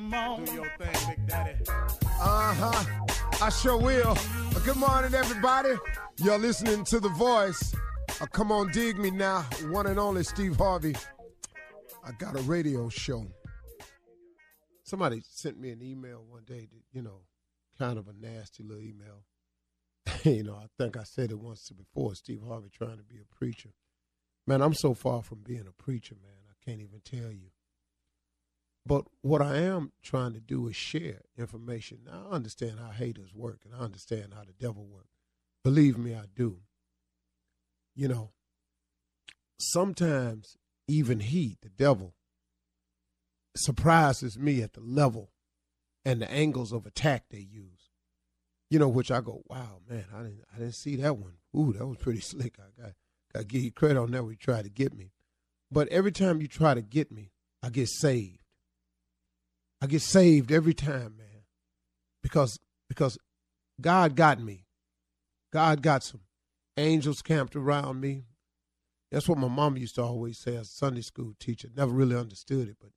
Come on. Do your thing, Big Daddy. Uh huh. I sure will. Uh, good morning, everybody. You're listening to The Voice. Uh, come on, dig me now. One and only Steve Harvey. I got a radio show. Somebody sent me an email one day that, you know, kind of a nasty little email. you know, I think I said it once before Steve Harvey trying to be a preacher. Man, I'm so far from being a preacher, man. I can't even tell you. But what I am trying to do is share information. Now, I understand how haters work and I understand how the devil works. Believe me, I do. You know, sometimes even he, the devil, surprises me at the level and the angles of attack they use. You know, which I go, wow, man, I didn't, I didn't see that one. Ooh, that was pretty slick. I got, got to give you credit on that. We try to get me, but every time you try to get me, I get saved. I get saved every time, man, because because God got me. God got some angels camped around me. That's what my mom used to always say as a Sunday school teacher. Never really understood it, but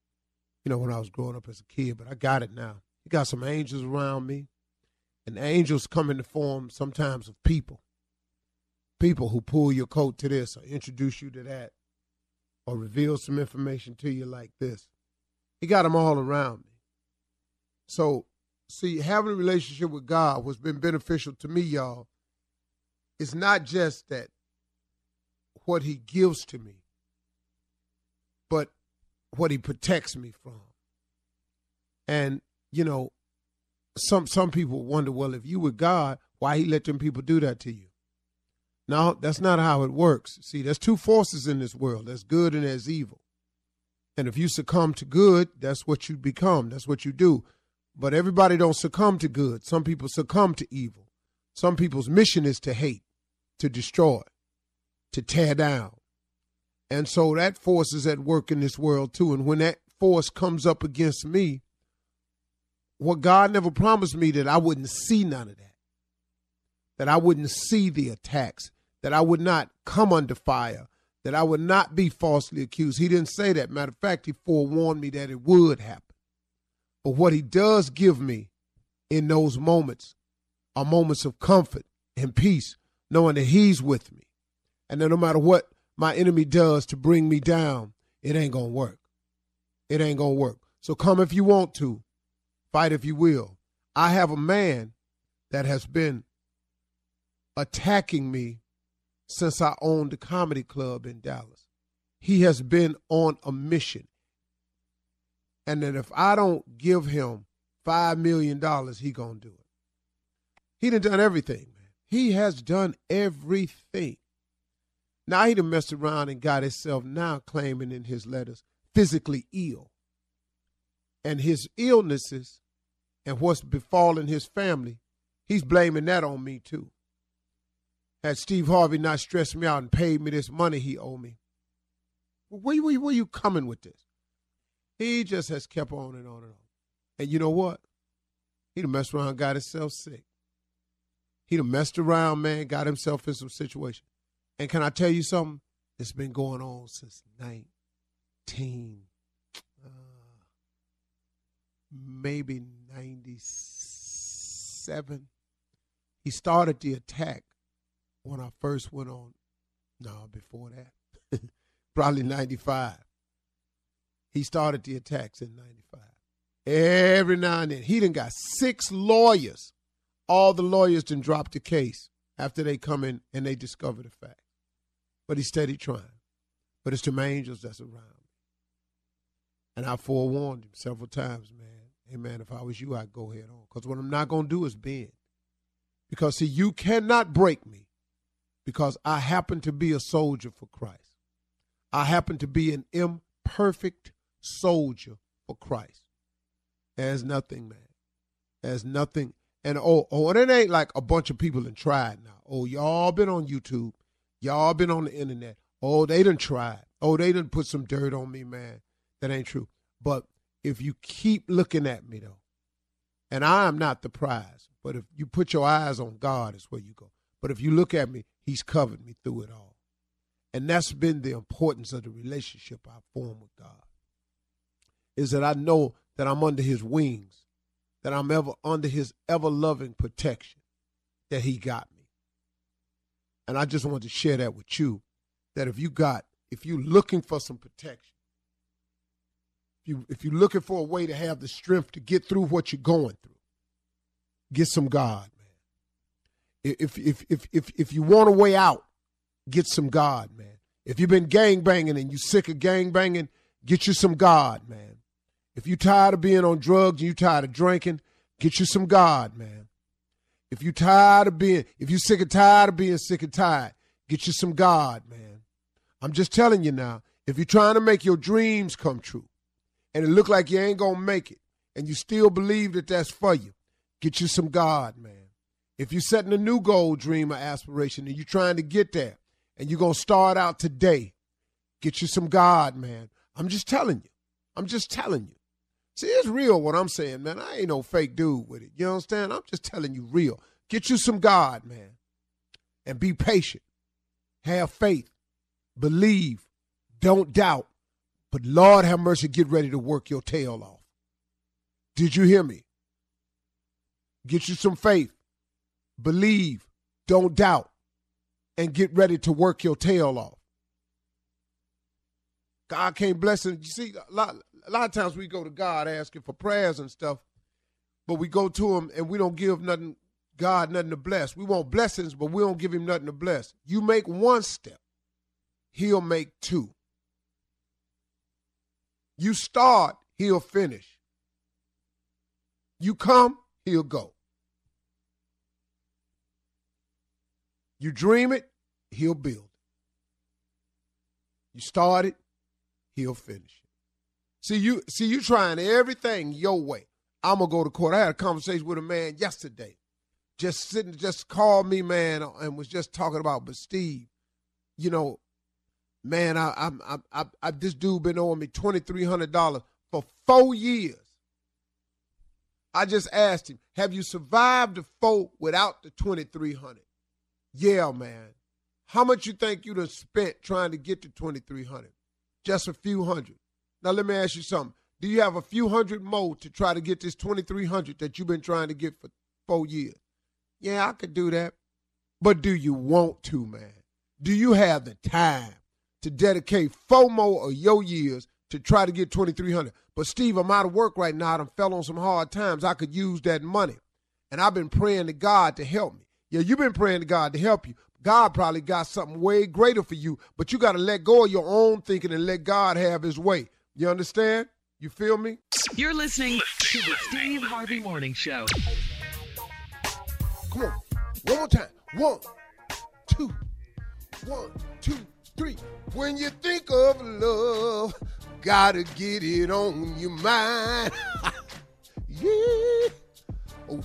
you know when I was growing up as a kid. But I got it now. He got some angels around me, and angels come in the form sometimes of people. People who pull your coat to this or introduce you to that, or reveal some information to you like this. He got them all around me. So, see, having a relationship with God, what's been beneficial to me, y'all, is not just that what He gives to me, but what He protects me from. And you know, some some people wonder, well, if you were God, why He let them people do that to you? No, that's not how it works. See, there's two forces in this world. There's good and there's evil. And if you succumb to good, that's what you become. That's what you do. But everybody don't succumb to good. Some people succumb to evil. Some people's mission is to hate, to destroy, to tear down. And so that force is at work in this world too. And when that force comes up against me, what God never promised me that I wouldn't see none of that. That I wouldn't see the attacks, that I would not come under fire, that I would not be falsely accused. He didn't say that. Matter of fact, he forewarned me that it would happen. But what he does give me in those moments are moments of comfort and peace, knowing that he's with me. And that no matter what my enemy does to bring me down, it ain't going to work. It ain't going to work. So come if you want to, fight if you will. I have a man that has been attacking me since I owned the comedy club in Dallas. He has been on a mission. And that if I don't give him five million dollars, he gonna do it. He done done everything, man. He has done everything. Now he done messed around and got himself now claiming in his letters physically ill. And his illnesses and what's befallen his family, he's blaming that on me too. Had Steve Harvey not stressed me out and paid me this money he owed me, where, where, where you coming with this? He just has kept on and on and on. And you know what? He done messed around, got himself sick. He done messed around, man, got himself in some situation. And can I tell you something? It's been going on since 19, uh, maybe 97. He started the attack when I first went on. No, before that. Probably 95. He started the attacks in 95. Every now and then. He done got six lawyers. All the lawyers done dropped the case after they come in and they discover the fact. But he's steady trying. But it's the angels that's around. And I forewarned him several times, man. Hey, man, if I was you, I'd go head on. Because what I'm not going to do is bend. Because, see, you cannot break me because I happen to be a soldier for Christ. I happen to be an imperfect soldier for Christ. There's nothing, man. There's nothing. And oh, oh, and it ain't like a bunch of people have tried now. Oh, y'all been on YouTube. Y'all been on the internet. Oh, they done tried. Oh, they done put some dirt on me, man. That ain't true. But if you keep looking at me though, and I am not the prize, but if you put your eyes on God, is where you go. But if you look at me, He's covered me through it all. And that's been the importance of the relationship I form with God. Is that I know that I'm under his wings, that I'm ever under his ever loving protection, that he got me. And I just want to share that with you. That if you got, if you're looking for some protection, if you if you're looking for a way to have the strength to get through what you're going through, get some God, man. If if if if if you want a way out, get some God, man. If you've been gang banging and you're sick of gang banging, get you some God, man. If you tired of being on drugs and you tired of drinking, get you some God, man. If you tired of being, if you sick and tired of being sick and tired, get you some God, man. I'm just telling you now, if you're trying to make your dreams come true and it look like you ain't gonna make it and you still believe that that's for you, get you some God, man. If you're setting a new goal, dream, or aspiration and you're trying to get there and you're to start out today, get you some God, man. I'm just telling you. I'm just telling you. See, it's real what I'm saying, man. I ain't no fake dude with it. You understand? I'm just telling you real. Get you some God, man. And be patient. Have faith. Believe. Don't doubt. But Lord have mercy, get ready to work your tail off. Did you hear me? Get you some faith. Believe. Don't doubt. And get ready to work your tail off. God can't bless it. You see, a lot, a lot of times we go to God asking for prayers and stuff, but we go to Him and we don't give nothing, God nothing to bless. We want blessings, but we don't give Him nothing to bless. You make one step, He'll make two. You start, He'll finish. You come, He'll go. You dream it, He'll build. You start it, he'll finish. See you see you trying everything your way. I'm gonna go to court. I had a conversation with a man yesterday. Just sitting just called me, man, and was just talking about, but Steve, you know, man, I I'm I, I, I this dude been owing me twenty three hundred dollars for four years. I just asked him, have you survived the four without the twenty three hundred? Yeah, man. How much you think you'd have spent trying to get to 2300? Just a few hundred. Now let me ask you something. Do you have a few hundred more to try to get this 2300 that you've been trying to get for 4 years? Yeah, I could do that. But do you want to, man? Do you have the time to dedicate four more of your years to try to get 2300? But Steve, I'm out of work right now. I fell on some hard times. I could use that money. And I've been praying to God to help me. Yeah, you've been praying to God to help you. God probably got something way greater for you, but you got to let go of your own thinking and let God have his way. You understand? You feel me? You're listening to the Steve Harvey Morning Show. Come on. One more time. One, two, one, two, three. When you think of love, gotta get it on your mind. yeah.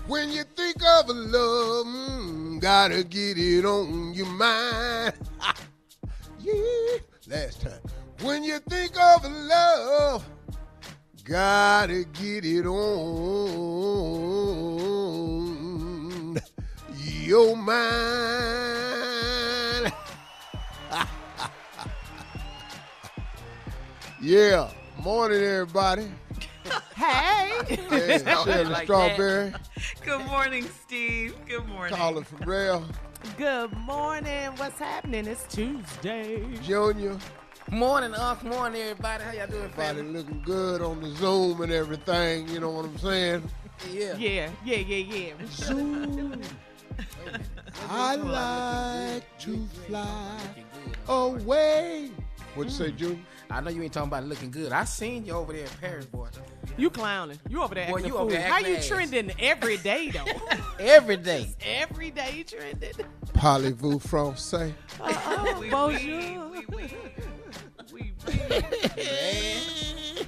When you think of love, mm, gotta get it on your mind. yeah. Last time. When you think of love, gotta get it on your mind. yeah. Morning, everybody. Hey. Hey, Shirley like Strawberry, Good morning, Steve. Good morning. Carla Ferrell, Good morning. What's happening? It's Tuesday. Junior. Morning, Unc. Morning, everybody. How y'all doing, Everybody family? looking good on the Zoom and everything. You know what I'm saying? Yeah. Yeah, yeah, yeah, yeah. Zoom. I like to fly Looking good, huh? away. What'd you say, Junior? Mm-hmm. I know you ain't talking about looking good. I seen you over there in Paris, boy. You clowning. You over there Boy, you a over there How you ass. trending every day, though? Every day. every day trending. Parlez-vous français? Uh-uh, Oui, bonjour. oui, oui, oui. Man.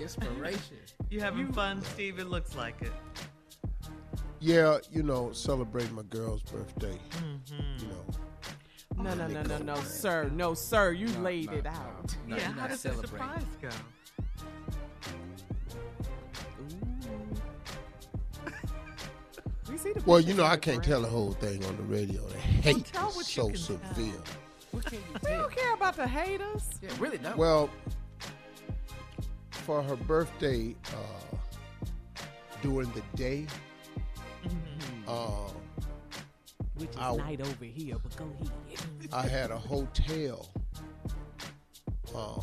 Inspiration. You having fun, Steve? It looks like it. Yeah, you know, celebrate my girl's birthday. Mm-hmm. You know, No, no, no, no, no, sir. No, sir. You No, laid no, it no. out. No, yeah, you're how not does the celebrating. surprise go? We see the well, you know, I can't parade. tell the whole thing on the radio. The hate tell is what so you can severe. What can you We tell? don't care about the haters. Yeah, really don't. Well, for her birthday, uh, during the day, uh, Which is Ow. night over here, but go ahead. I had a hotel um,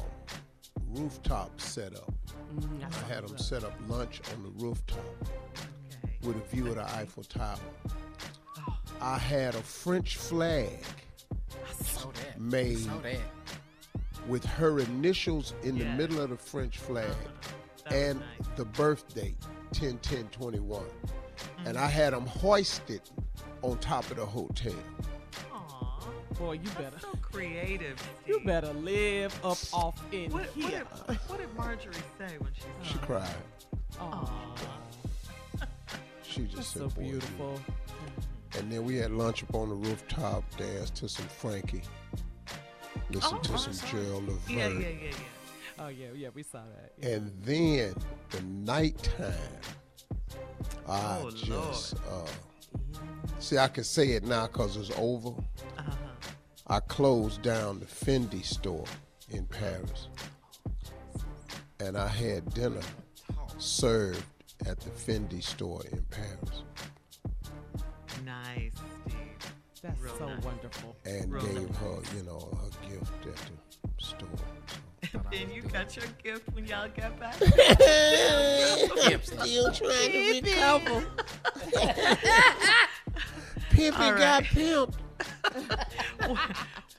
rooftop set up. Mm, I had them set up lunch on the rooftop Okay. with a view of the Eiffel Tower. I had a French flag saw that. Made with her initials in the Yeah. middle of the French flag That was and nice. the birth date 10 10 21 and mm. i had them hoisted on top of the hotel Aw, Boy, you better. so creative. You better live up off in What, what, here. did, what did Marjorie say when she she saw it? cried Aw, she that's just so said "Boy, you-" beautiful. And then we had lunch up on the rooftop danced to some frankie listen Oh, to I some gerald levert Yeah, yeah, yeah, yeah. Oh yeah, yeah, we saw that. Yeah. and then the nighttime i Oh, just uh see i can say it now because it's over Uh-huh. I closed down the Fendi store in Paris. And I had dinner served at the Fendi store in Paris Nice, Steve. That's Real so nice. wonderful. and Real gave nice. her, you know, her gift at the store. And you got your gift when y'all got back. Still trying to recover. Pimpin' All got right. pimped.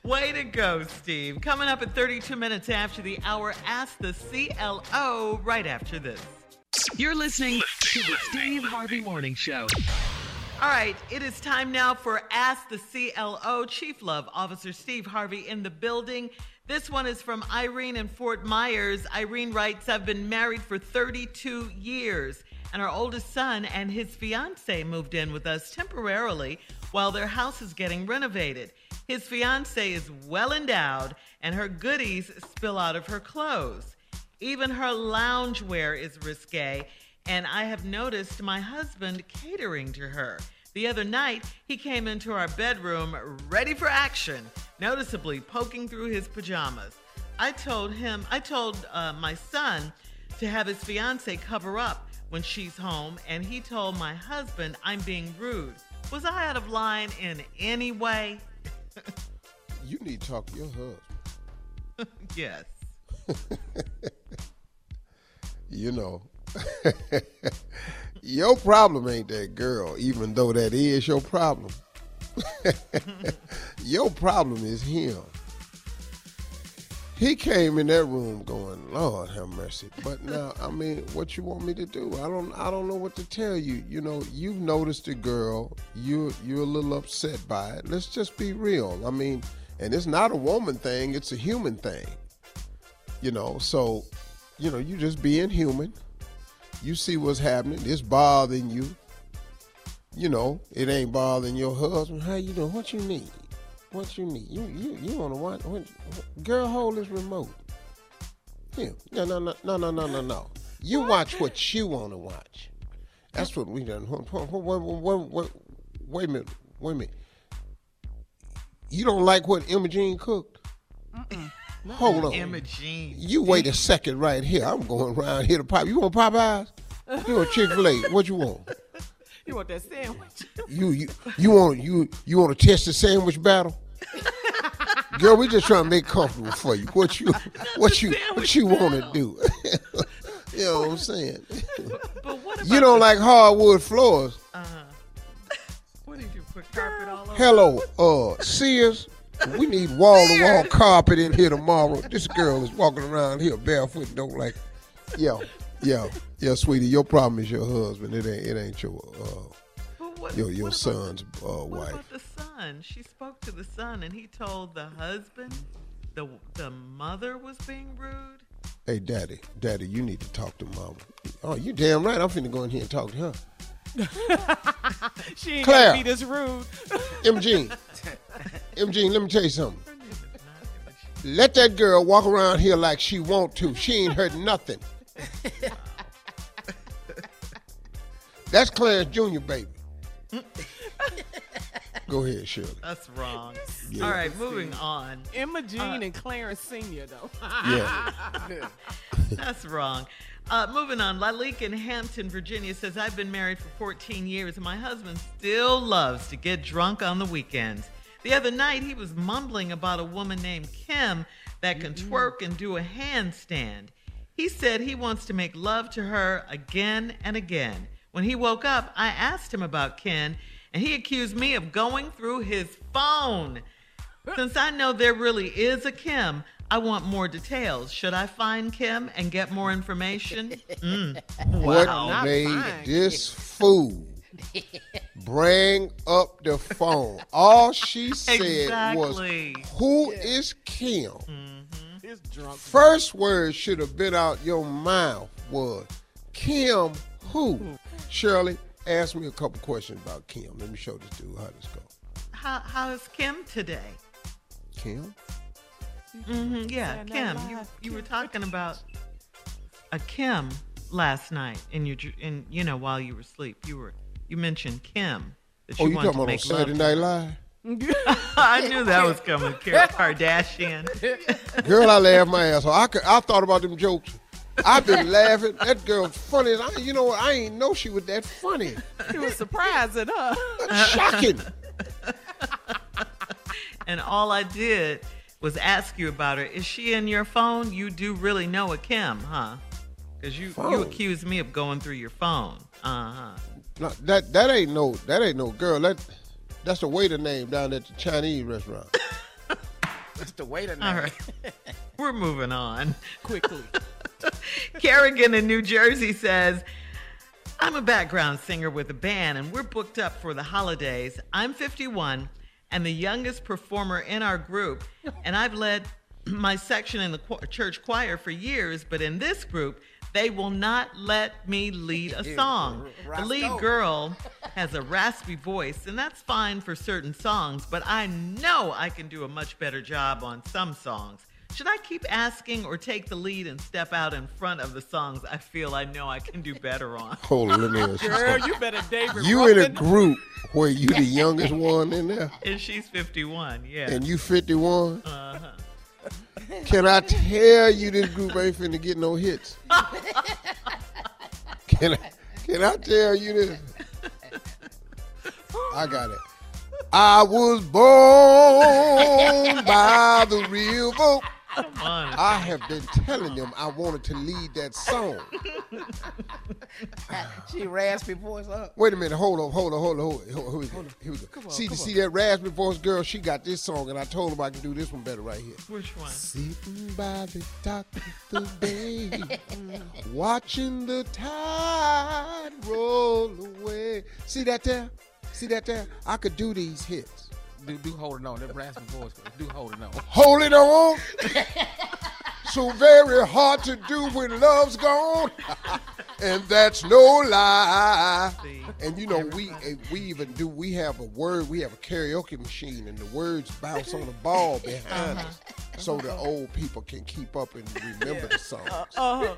Way to go, Steve. Coming up at 32 minutes after the hour, ask the CLO right after this. You're listening to the Steve Harvey Morning Show. All right, it is time now for Ask the CLO. Chief Love Officer Steve Harvey in the building. This one is from Irene in Fort Myers. Irene writes, I've been married for 32 years, and our oldest son and his fiance moved in with us temporarily while their house is getting renovated. His fiance is well endowed, and her goodies spill out of her clothes. Even her loungewear is risque, and I have noticed my husband catering to her. The other night, he came into our bedroom ready for action, noticeably poking through his pajamas. I told him, I told uh, my son to have his fiance cover up when she's home, and he told my husband I'm being rude. Was I out of line in any way? You need to talk to your husband. yes. you know, your problem ain't that girl, even though that is your problem. your problem is him. He came in that room going, Lord have mercy. But now, I mean, what you want me to do? I don't I don't know what to tell you. You know, you've noticed a girl, you're you're a little upset by it. Let's just be real. I mean, and it's not a woman thing, it's a human thing. You know, so, you know, you just being human. You see what's happening. It's bothering you. You know, it ain't bothering your husband. How you doing? What you need? What you need? You you you wanna watch? What, girl, hold this remote. Yeah. No no no no no no no no. You watch what you wanna watch. That's what we done. Wait, a minute. Wait a minute. You don't like what Imogene cooked? Mm-mm. Hold on. Imogene. You wait a second right here. I'm going around here to pop. You want Popeyes? You want Chick Fil A? What you want? You want that sandwich? You you you want you you want to test the sandwich battle? Girl, we just trying to make comfortable for you. What you what you what you want to do? you know what I'm saying? But what You don't like hardwood floors. what did you put carpet all over? Hello, uh, Sears. We need wall to wall carpet in here tomorrow. This girl is walking around here barefoot. and Don't like. Yo, yo, yo, sweetie. Your problem is your husband. It ain't. It ain't your. Uh, what, your your what about- son's uh, What wife. about the son? She spoke to the son, and he told the husband the the mother was being rude. Hey, daddy, daddy, you need to talk to mama. Oh, you damn right. I'm finna go in here and talk to her. She ain't Claire. gonna be this rude. Imogene, Imogene, let me tell you something. Let that girl walk around here like she want to. She ain't heard nothing. That's Clarence Jr., baby. Go ahead, Shirley. That's wrong. Yeah. All right, moving on. emma Imogene and Clarence Senior though. Yeah. That's wrong. Uh, moving on. Lalik in Hampton, Virginia says, I've been married for 14 years and my husband still loves to get drunk on the weekends. The other night, he was mumbling about a woman named Kim that can twerk and do a handstand. He said he wants to make love to her again and again. When he woke up, I asked him about Ken, and he accused me of going through his phone. Since I know there really is a Kim, I want more details. Should I find Kim and get more information? Mm. What Not made fine. this fool bring up the phone? All she said Exactly. was, Who is Kim? This drunk. First word should have been out your mouth was Kim who? Shirley, ask me a couple questions about Kim. Let me show this dude how this go. How, how is Kim today? Kim? hmm yeah, Saturday Kim. You, Live, you were talking about a Kim last night in your in you know while you were asleep. You were you mentioned Kim. That Oh, you wanted talking to about on make Saturday. Night Live? I knew that was coming. Kim Kardashian. Girl, I laughed my ass off. I, could, I thought about them jokes. I've been laughing. That girl's funny. I, you know what? I ain't know she was that funny. He was surprising, at her. Shocking. And all I did was ask you about her. Is she in your phone? You do really know a Kim, huh? Because you, you Phone? accused me of going through your phone. Uh huh. No, that that ain't no that ain't no girl. That that's a waiter name down at the Chinese restaurant. That's the waiter All now. right. We're moving on. Quickly. Kerrigan in New Jersey says, I'm a background singer with a band and we're booked up for the holidays. I'm 51 and the youngest performer in our group, and I've led my section in the cho- church choir for years, but in this group, they will not let me lead a song. The lead girl has a raspy voice, and that's fine for certain songs, but I know I can do a much better job on some songs. Should I keep asking or take the lead and step out in front of the songs I feel I know I can do better on? Hold on, let me ask you Girl, you better David You in a group where you the youngest one in there, And she's 51, yeah. and you 51. uh-huh. Can I tell you this group ain't finna get no hits? Can I, can I tell you this? I got it. I was born by the river. Come on. I have been telling them I wanted to lead that song. she raspy voice up. Wait a minute, hold on, hold on, hold on, hold on. Hold on, hold on. Here we go. see, see that raspy voice girl? She got this song, and I told her I can do this one better right here. Which one? Sitting by the dock of the bay, watching the tide roll away. See that there? See that there? I could do these hits. Do, do it on. That raspy voice. Do hold it on. Hold it on. so very hard to do when love's gone. and that's no lie. And you know, we we even do we have a word, we have a karaoke machine and the words bounce on the ball behind us. So the old people can keep up and remember the songs.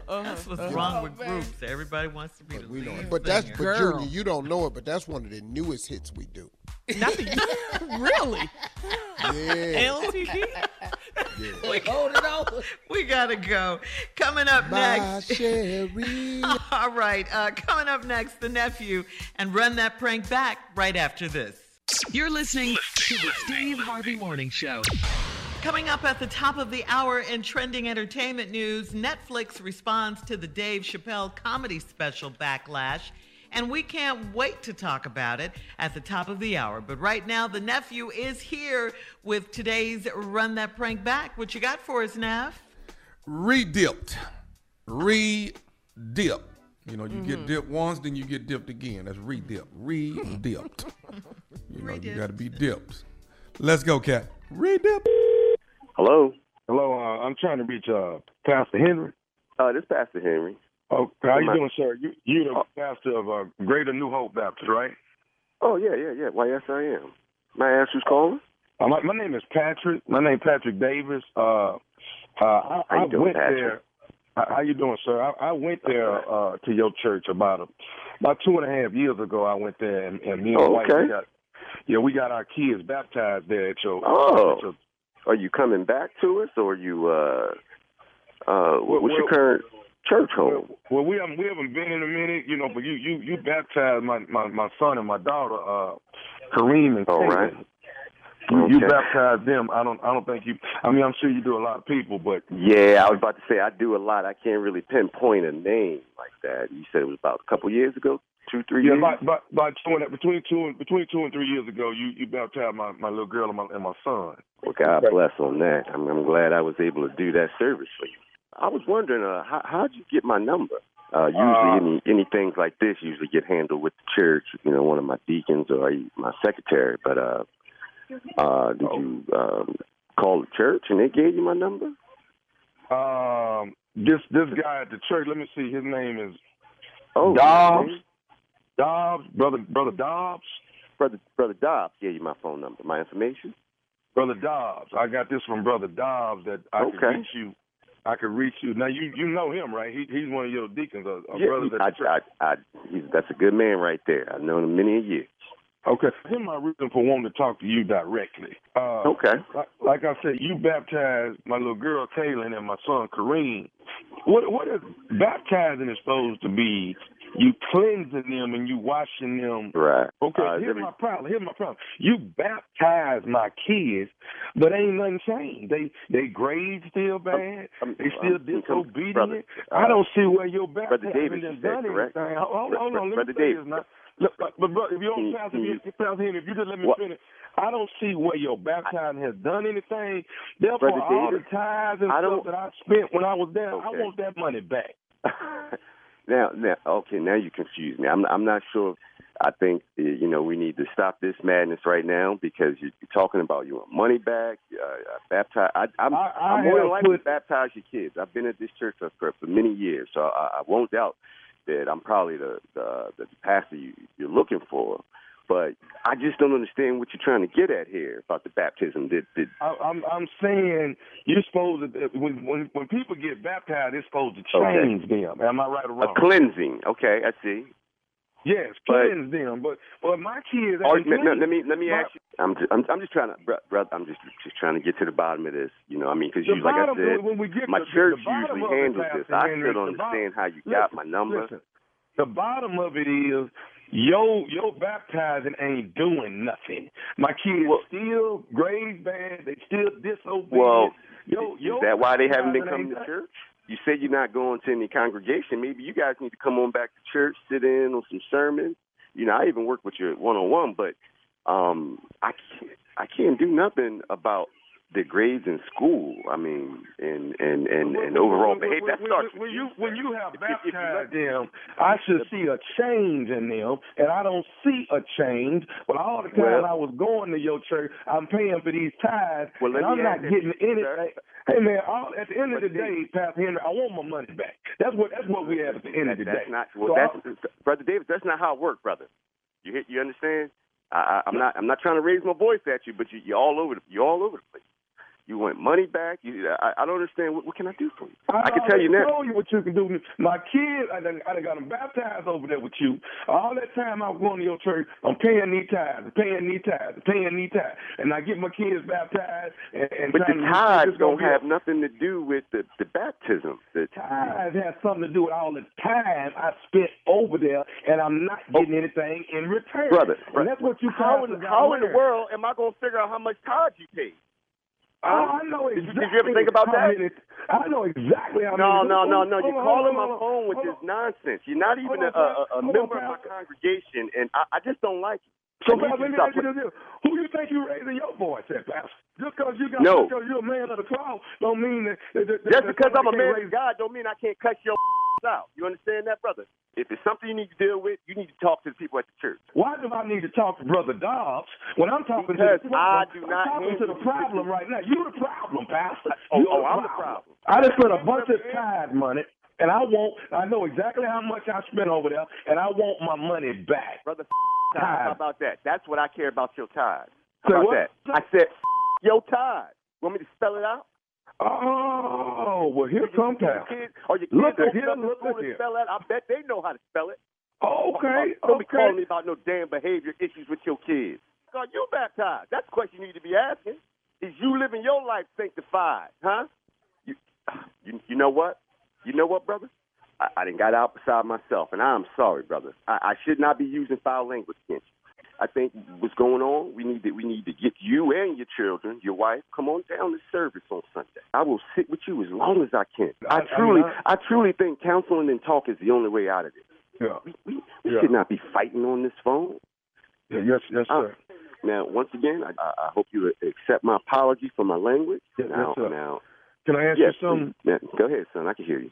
That's what's wrong with groups. Everybody wants to be But the we know lead it. But that's but Girl. Junior, you don't know it, but that's one of the newest hits we do. Not the really. Yeah. LTD. Holding on. We gotta go. Coming up My next. Sherry. All right. Uh, coming up next, the nephew, and run that prank back right after this. You're listening to the Steve Harvey Morning Show. Coming up at the top of the hour in trending entertainment news, Netflix responds to the Dave Chappelle comedy special Backlash, and we can't wait to talk about it at the top of the hour. But right now, the nephew is here with today's Run That Prank Back. What you got for us, Neff? Redipped. Re-dip. You know, you get dipped once, then you get dipped again. That's re-dip. Re-dipped. you know, you got to be dipped. Let's go, Cat. Re-dip. Hello. Hello, uh, I'm trying to reach uh, Pastor Henry. Uh, this Pastor Henry. Oh, how you doing, sir? You you the Oh. pastor of uh, Greater New Hope Baptist, right? Oh yeah, yeah, yeah. Why yes I am. May I ask who's calling? Uh, my, my name is Patrick. My name is Patrick Davis. Uh, uh, I, How you I doing, went Patrick? there. How you doing, sir? I, I went there uh, to your church about a, about two and a half years ago. I went there, and, and me and my wife Okay. we got yeah we got our kids baptized there at your. Oh. at your- Are you coming back to us, or you? uh uh What's your well- current church home? well, we haven't we haven't been in a minute, you know. But you you you baptized my my my son and my daughter, uh, Kareem and All Caitlin. right. You, you baptized them. I don't. I don't think you. I mean, I'm sure you do a lot of people, but Yeah, I was about to say I do a lot. I can't really pinpoint a name like that. You said it was about a couple years ago, two, three yeah, years. about, about, about two between two and between two and three years ago, you you baptized my my little girl and my and my son. Well, God bless on that. I'm, I'm glad I was able to do that service for you. I was wondering, uh, how how'd you get my number? Uh, usually, Uh, any any things like this usually get handled with the church. You know, one of my deacons or my secretary. But uh, uh, did you um, call the church and they gave you my number? Um, this this guy at the church. Let me see. His name is Oh, Dobbs. Dobbs, brother brother Dobbs, brother brother Dobbs gave you my phone number, my information. brother Dobbs. I got this from brother Dobbs that I Okay. reach you. I could reach you. Now you you know him, right? He he's one of your deacons, or, or yeah, brothers at I. I, I, he's, that's a good man right there. I've known him many a year. Okay. Here's my reason for wanting to talk to you directly. Uh, Okay. Like, like I said, you baptized my little girl Kaylin and my son Kareem. What what is baptizing is supposed to be? You cleansing them and you washing them. Right. Okay, Uh, here's my problem. Here's my problem. You baptize my kids, but ain't nothing changed. They they grades still bad. I'm- they still I'm- disobedient. brother, I uh, don't see where your baptizing Davis, has you said, done correct? anything. Hold, hold, on, let Brother me say Davis. this now. Look, but, but brother, if you don't pass me, pass me, if you just let me What- finish, I don't see where your baptizing has done anything. Therefore, Brother all Davis, the tithes and I stuff that I spent when I was there, I want that money back. now, now, okay, now you confuse me. I'm, I'm not sure. I think you know we need to stop this madness right now because you're talking about you want money back, uh, uh, baptize. I, I'm, I- I I'm more than likely to put- baptize your kids. I've been at this church for, for many years, so I, I won't doubt that I'm probably the the, the pastor you, you're looking for. But I just don't understand what you're trying to get at here about the baptism. Did, did I, I'm I'm saying you're supposed to uh, when when when people get baptized, it's supposed to change okay. them. Am I right or wrong? a cleansing? Okay, I see. yes, but- cleanse them. But but my kids Or, ain't let, let me let me My- ask you. I'm just, I'm, I'm just trying to, bro- brother. I'm just just trying to get to the bottom of this. You know, I mean, because like I said, when we get my church the usually handles this. I still don't the bottom- understand how you Listen, got my number. Listen, the bottom of it is your yo, baptizing ain't doing nothing. My kids Well- still grades bad. They still disobedient. Well, Yo, yo, Is that why they haven't been coming to church? You said you're not going to any congregation. Maybe you guys need to come on back to church, sit in on some sermons. You know, I even work with you one on one, but um, I can't, I can't do nothing about the grades in school. I mean, and and and, and overall behavior. That starts when you when you have If you- if you baptized them, I should see a change in them, and I don't see a change. But all the time Well- I was going to your church, I'm paying for these tithes, Well, and I'm not getting anything. sir. Hey man, all, at the end of the day, Pastor Henry, I want my money back. That's what that's what we have at the end of the that's day. not well. So that's brother Davis. That's not how it works, brother. You hit- you understand? I, I'm not I'm not trying to raise my voice at you, but you, you're all over the you're all over the place. You want money back? You, I, I don't understand. What, what can I do for you? I, can tell you now. told you what you can do. My kids, I done, I done got them baptized over there with you. All that time I was going to your church, I'm paying these tithes, paying these tithes, paying these tithes, and I get my kids baptized. And, and But the tithes don't have nothing to do with the, the baptism. The Tithes has something to do with all the time I spent over there, and I'm not oh. getting anything in return. Oh. brother, and that's what you how in, how in the world am I going to figure out how much tithes you paid? Oh, I know Did you- exactly. did you ever think about that? I know exactly how No, many. no, no, no. Hold You're calling my on, phone with this nonsense. You're not even a, a, a member of my congregation, and I, I just don't like it. So, Pastor, you let me stop ask you put- this: Who you think you raising your voice at, Pastor? Just because you got, No. because you're a man of the cloud, don't mean that. that, that Just that because I'm a man of God don't mean I can't cut your out. You understand that, brother? If it's something you need to deal with, you need to talk to the people at the church. Why do I need to talk to Brother Dobbs when I'm talking Because to the I do not I'm talking to the problem right now. You're the problem, Pastor. Oh, oh, I'm the problem. I just spent a bunch of tithe money, and I want. I know exactly how much I spent over there, and I want my money back. Brother, how about that? That's what I care about your tithes. How about that? I said your tithes. Want me to spell it out? Oh, well, here come Your Pastor. kids, or your kids Look at here, look at here. spell that. I bet they know how to spell it. Okay, Don't be calling me about no damn behavior issues with your kids. God, you baptized. That's the question you need to be asking. Is you living your life sanctified, huh? You, you, you know what? You know what, brother? I, I done got out beside myself, and I'm sorry, brother. I, I should not be using foul language against you. I think what's going on, we need to we need to get you and your children, your wife, come on down to service on Sunday. I will sit with you as long as I can. I, I- truly, mean, I, truly think counseling and talk is the only way out of this. Yeah. We, we, we Yeah. should not be fighting on this phone. yeah yes, yes, Uh, sir. Now, once again, I, I hope you accept my apology for my language. Yes, now, sir. now, Can I ask yes, you something? please. Yeah, go ahead, son. I can hear you.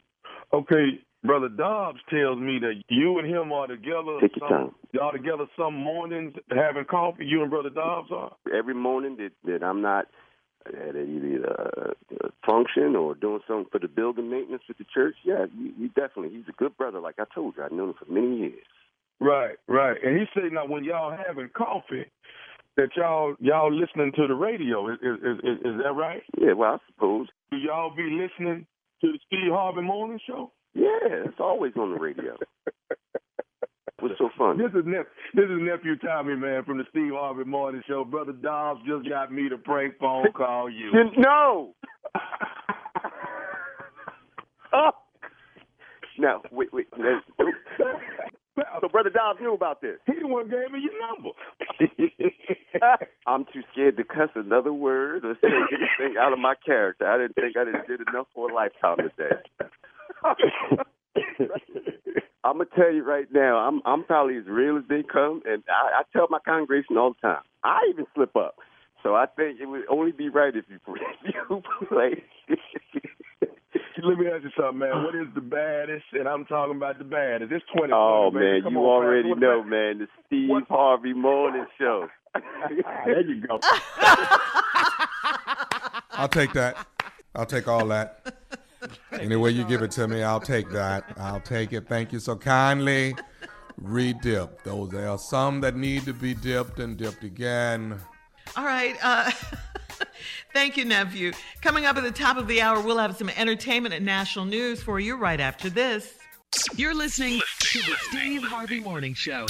Okay, Brother Dobbs tells me that you and him are together. Take your some, time. Y'all together some mornings having coffee. You and Brother Dobbs are. Every morning that, that I'm not at either a, a function or doing something for the building maintenance with the church, yeah, we, we definitely. He's a good brother, like I told you. I've known him for many years. Right, right. And he said now when y'all having coffee, that y'all y'all listening to the radio. Is is is, is that right? Yeah, well, I suppose. Do y'all be listening to the Steve Harvey Morning Show? Yeah, it's always on the radio. What's so funny? This is nep- this is nephew Tommy man from the Steve Harvey Morning Show. Brother Dobbs just got me to prank phone call you. No. oh. No, wait, wait. No. So Brother Dobbs knew about this. He the one gave me your number. I'm too scared to cuss another word or say anything out of my character. I didn't think I didn't did enough for a lifetime today. I'm gonna tell you right now, I'm I'm probably as real as they come, and I, I tell my congregation all the time. I even slip up, so I think it would only be right if you if you play. Let me ask you something, man. What is the baddest? And I'm talking about the baddest. It's 2020, Oh baby. man, Come you on, already Pastor. know, man. The Steve what- Harvey Morning Show. there you go. I'll take that. I'll take all that. Any way you give it to me, I'll take that. I'll take it. Thank you so kindly. Redip. Those there are some that need to be dipped and dipped again. All right. Uh, thank you, nephew. Coming up at the top of the hour, we'll have some entertainment and national news for you right after this. You're listening to the Steve Harvey Morning Show.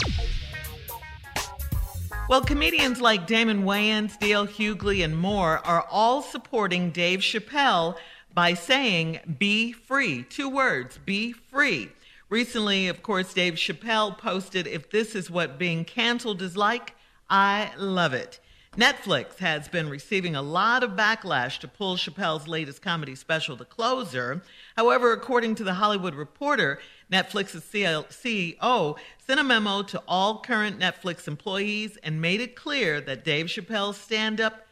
Well, comedians like Damon Wayans, D.L. Hughley, and more are all supporting Dave Chappelle by saying, be free. Two words, be free. Recently, of course, Dave Chappelle posted, if this is what being canceled is like, I love it. Netflix has been receiving a lot of backlash to pull Chappelle's latest comedy special, The Closer. However, according to The Hollywood Reporter, Netflix's CEO sent a memo to all current Netflix employees and made it clear that Dave Chappelle's stand up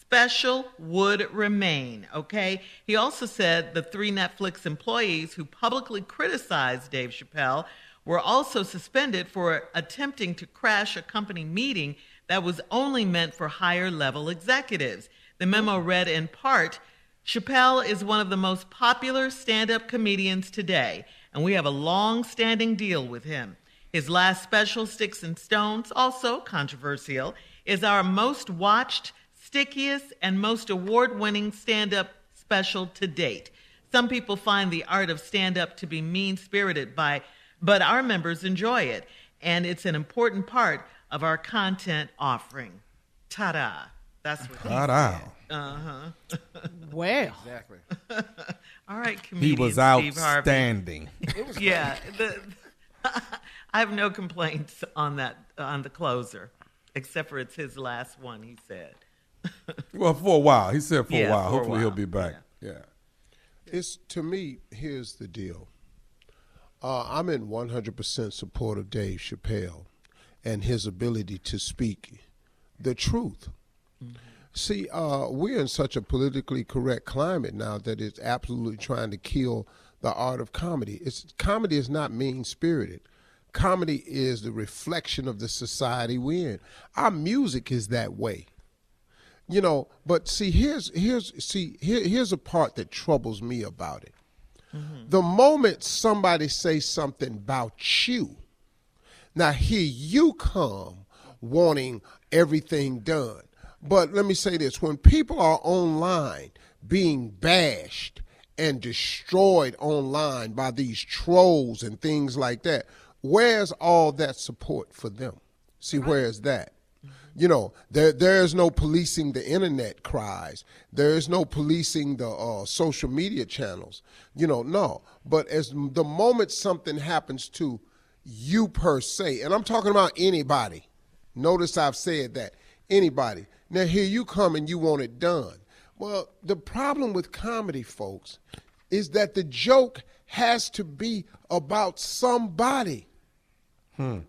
special would remain. Okay. He also said the three Netflix employees who publicly criticized Dave Chappelle were also suspended for attempting to crash a company meeting that was only meant for higher level executives. The memo read in part Chappelle is one of the most popular stand up comedians today, and we have a long standing deal with him. His last special, Sticks and Stones, also controversial, is our most watched, stickiest, and most award winning stand up special to date. Some people find the art of stand up to be mean spirited by but our members enjoy it and it's an important part of our content offering. Ta-da. That's what Ta-da. Uh-huh. well. Exactly. All right, He comedian was Steve Harvey. outstanding. yeah. The, I have no complaints on that on the closer, except for it's his last one. He said. well, for a while. He said for Yeah, a while. for a Hopefully he'll be back. Yeah. It's to me. Here's the deal. Uh, I'm in 100% support of Dave Chappelle and his ability to speak the truth. See, uh, we're in such a politically correct climate now that it's absolutely trying to kill the art of comedy. It's comedy is not mean spirited. Comedy is the reflection of the society we're in. Our music is that way you know but see here's here's see here, here's a part that troubles me about it the moment somebody says something about you now here you come wanting everything done. But let me say this. When people are online being bashed and destroyed online by these trolls and things like that where's all that support for them? See where's that? You know there there is no policing the internet cries. There is no policing the uh, social media channels. You know no. But as the moment something happens to you per se. And i'm talking about anybody. Notice i've said that. Anybody. Now here you come and you want it done. Well the problem with comedy folks is that the joke has to be about somebody. Hmm.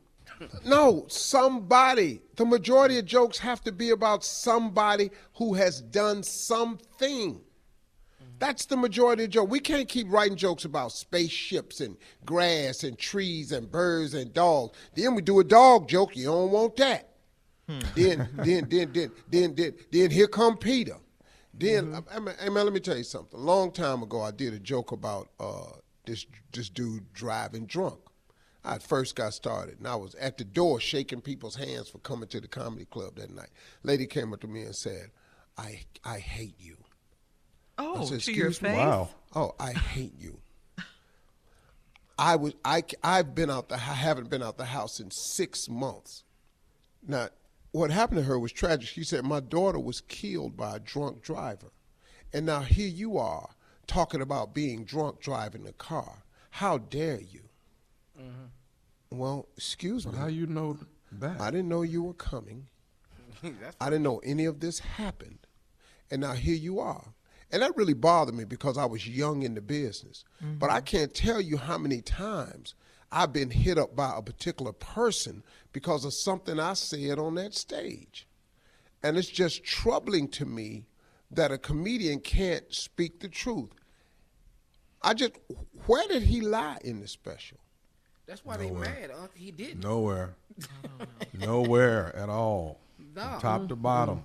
No, somebody. The majority of jokes have to be about somebody who has done something. That's the majority of joke. We can't keep writing jokes about spaceships and grass and trees and birds and dogs. Then we do a dog joke. You don't want that. then, then, then, then, then, then, then here come Peter. Then, I, I mean, hey, man, let me tell you something. A long time ago, I did a joke about uh, this this dude driving drunk. I first got started, and I was at the door shaking people's hands for coming to the comedy club that night. Lady came up to me and said, "I I hate you." Oh, I said, to your face. Wow. Oh, I hate you. I was I I've been out the I haven't been out the house in six months. Now, what happened to her was tragic. She said my daughter was killed by a drunk driver, and now here you are talking about being drunk driving a car. How dare you? Mm-hmm. Well, excuse me. How you know that? I didn't know you were coming. I didn't know any of this happened. And now here you are. And that really bothered me because I was young in the business. Mm-hmm. But I can't tell you how many times I've been hit up by a particular person because of something I said on that stage. And it's just troubling to me that a comedian can't speak the truth. I just, where did he lie in the special? that's why they mad. Unc. He didn't. Nowhere. Nowhere at all. No. From top to bottom.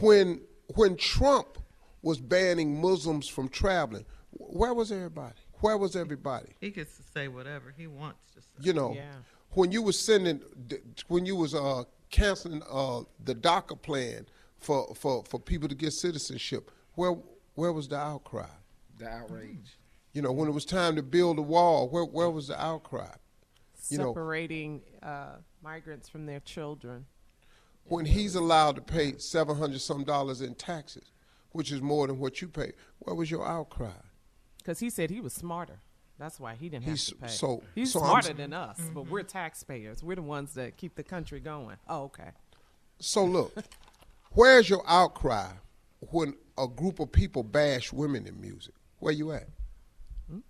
when when Trump was banning Muslims from traveling, where was everybody? Where was everybody? He gets to say whatever he wants to say. You know, Yeah. when you was sending, when you was uh, canceling uh, the DACA plan for, for, for people to get citizenship, where where was the outcry? The outrage. You know, when it was time to build a wall, where where was the outcry? You know- Separating uh, migrants from their children. When he's allowed to pay seven hundred some dollars in taxes, which is more than what you pay, What was your outcry? Because he said he was smarter. That's why he didn't have He's- to pay. so- He's so I'm smarter s- than us, but we're taxpayers. We're the ones that keep the country going. Oh, okay. So look, Where's your outcry when a group of people bash women in music? Where you at? Mm.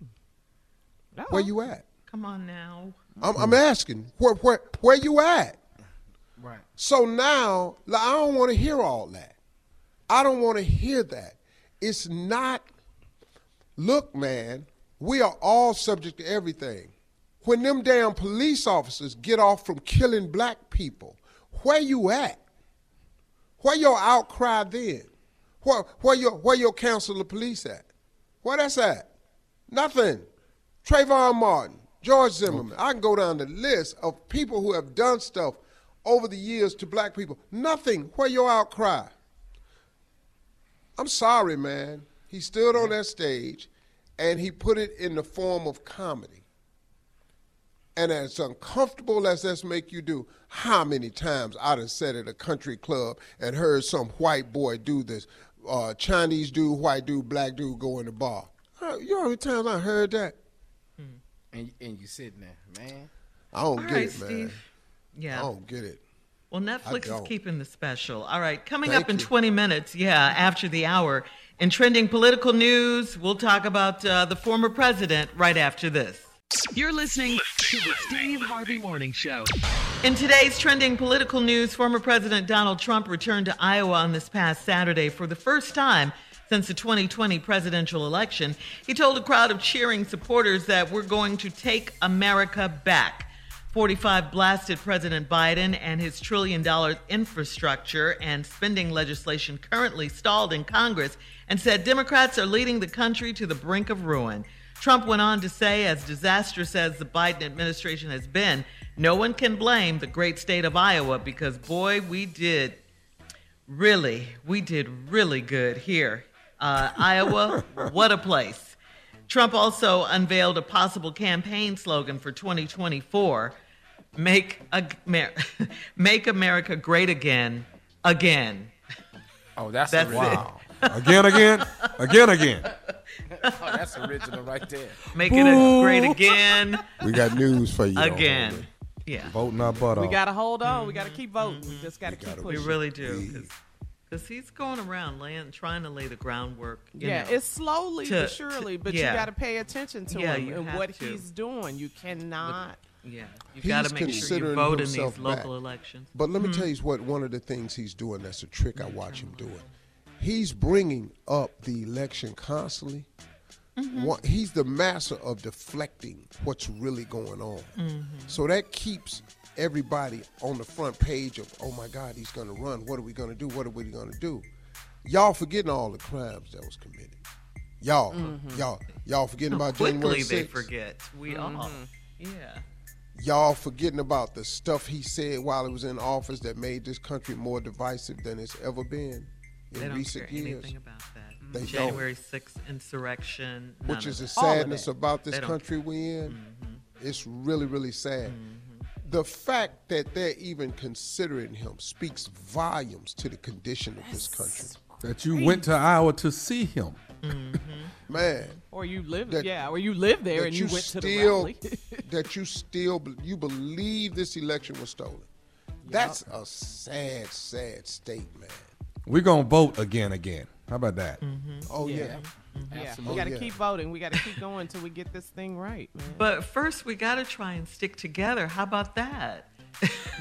Where you at? Come on now. I'm, I'm asking. Where where where you at? Right. So now like, I don't want to hear all that. I don't want to hear that. It's not. Look, man, we are all subject to everything. When them damn police officers get off from killing black people, where you at? Where your outcry then? Where where your where your council of police at? Where that's at? Nothing. Trayvon Martin, George Zimmerman. I can go down the list of people who have done stuff over the years to black people. Nothing. Where your outcry? I'm sorry, man. He stood on that stage and he put it in the form of comedy. And as uncomfortable as this make you do, how many times I'd have sat at a country club and heard some white boy do this, uh, Chinese dude, white dude, black dude go in the bar. Uh, You know how many times I heard that? And and you sitting there, man. I don't All get right, it, man. Steve. Yeah. I don't get it. Well, Netflix is keeping the special. All right, coming Thank up in you. 20 minutes, yeah, after the hour. In trending political news, we'll talk about uh, the former president right after this. You're listening to the Steve Harvey Morning Show. In today's trending political news, former President Donald Trump returned to Iowa on this past Saturday for the first time since the 2020 presidential election. He told a crowd of cheering supporters that we're going to take America back. 45 blasted President Biden and his trillion dollar infrastructure and spending legislation currently stalled in Congress and said Democrats are leading the country to the brink of ruin. Trump went on to say, as disastrous as the Biden administration has been, no one can blame the great state of Iowa because, boy, we did really, we did really good here. Uh, Iowa, what a place. Trump also unveiled a possible campaign slogan for 2024 Make, Amer- make America Great Again, again. Oh, that's That's it. original. Wow. again, again, again, again. Oh, that's original right there. Make it a great again, We got news for you. again. homie. Yeah, Voting our butt We got to hold on. We got to keep voting. We just got to keep we pushing. We really do. Because he's going around laying, trying to lay the groundwork. you yeah, know. it's slowly to- but surely, to- but yeah. you got to pay attention to Yeah, him and what to. he's doing. You cannot. Yeah, you He's got to make sure you considering vote in these himself local back. elections. But let me hmm. tell you what one of the things he's doing that's a trick I hmm. watch him doing. He's bringing up the election constantly. Mm-hmm. One- he's the master of deflecting what's really going on. Mm-hmm. So that keeps everybody on the front page of, oh my God, he's going to run. What are we going to do? What are we going to do? Y'all forgetting all the crimes that was committed. Y'all, mm-hmm. y'all, y'all forgetting about January Quickly they forget. We all. Yeah. Y'all forgetting about the stuff he said while he was in office that made this country more divisive than it's ever been in They don't recent care years. anything about that. They don't. January 6th insurrection. none Which of is the that. Sadness about this They don't country we in. Mm-hmm. It's really, really sad. The fact that they're even considering him speaks volumes to the condition of this country. That you went to Iowa to see him. Mm-hmm. Man, Or you live, That- yeah, or you live there and you, you, went to the still rally. that you still you believe this election was stolen. That's a sad, sad state, man. We're going to vote again, again. How about that? Mm-hmm. Oh yeah. yeah, mm-hmm. we Absolutely. got to yeah. keep voting. We got to keep going until we get this thing right, man. But first, we got to try and stick together. How about that?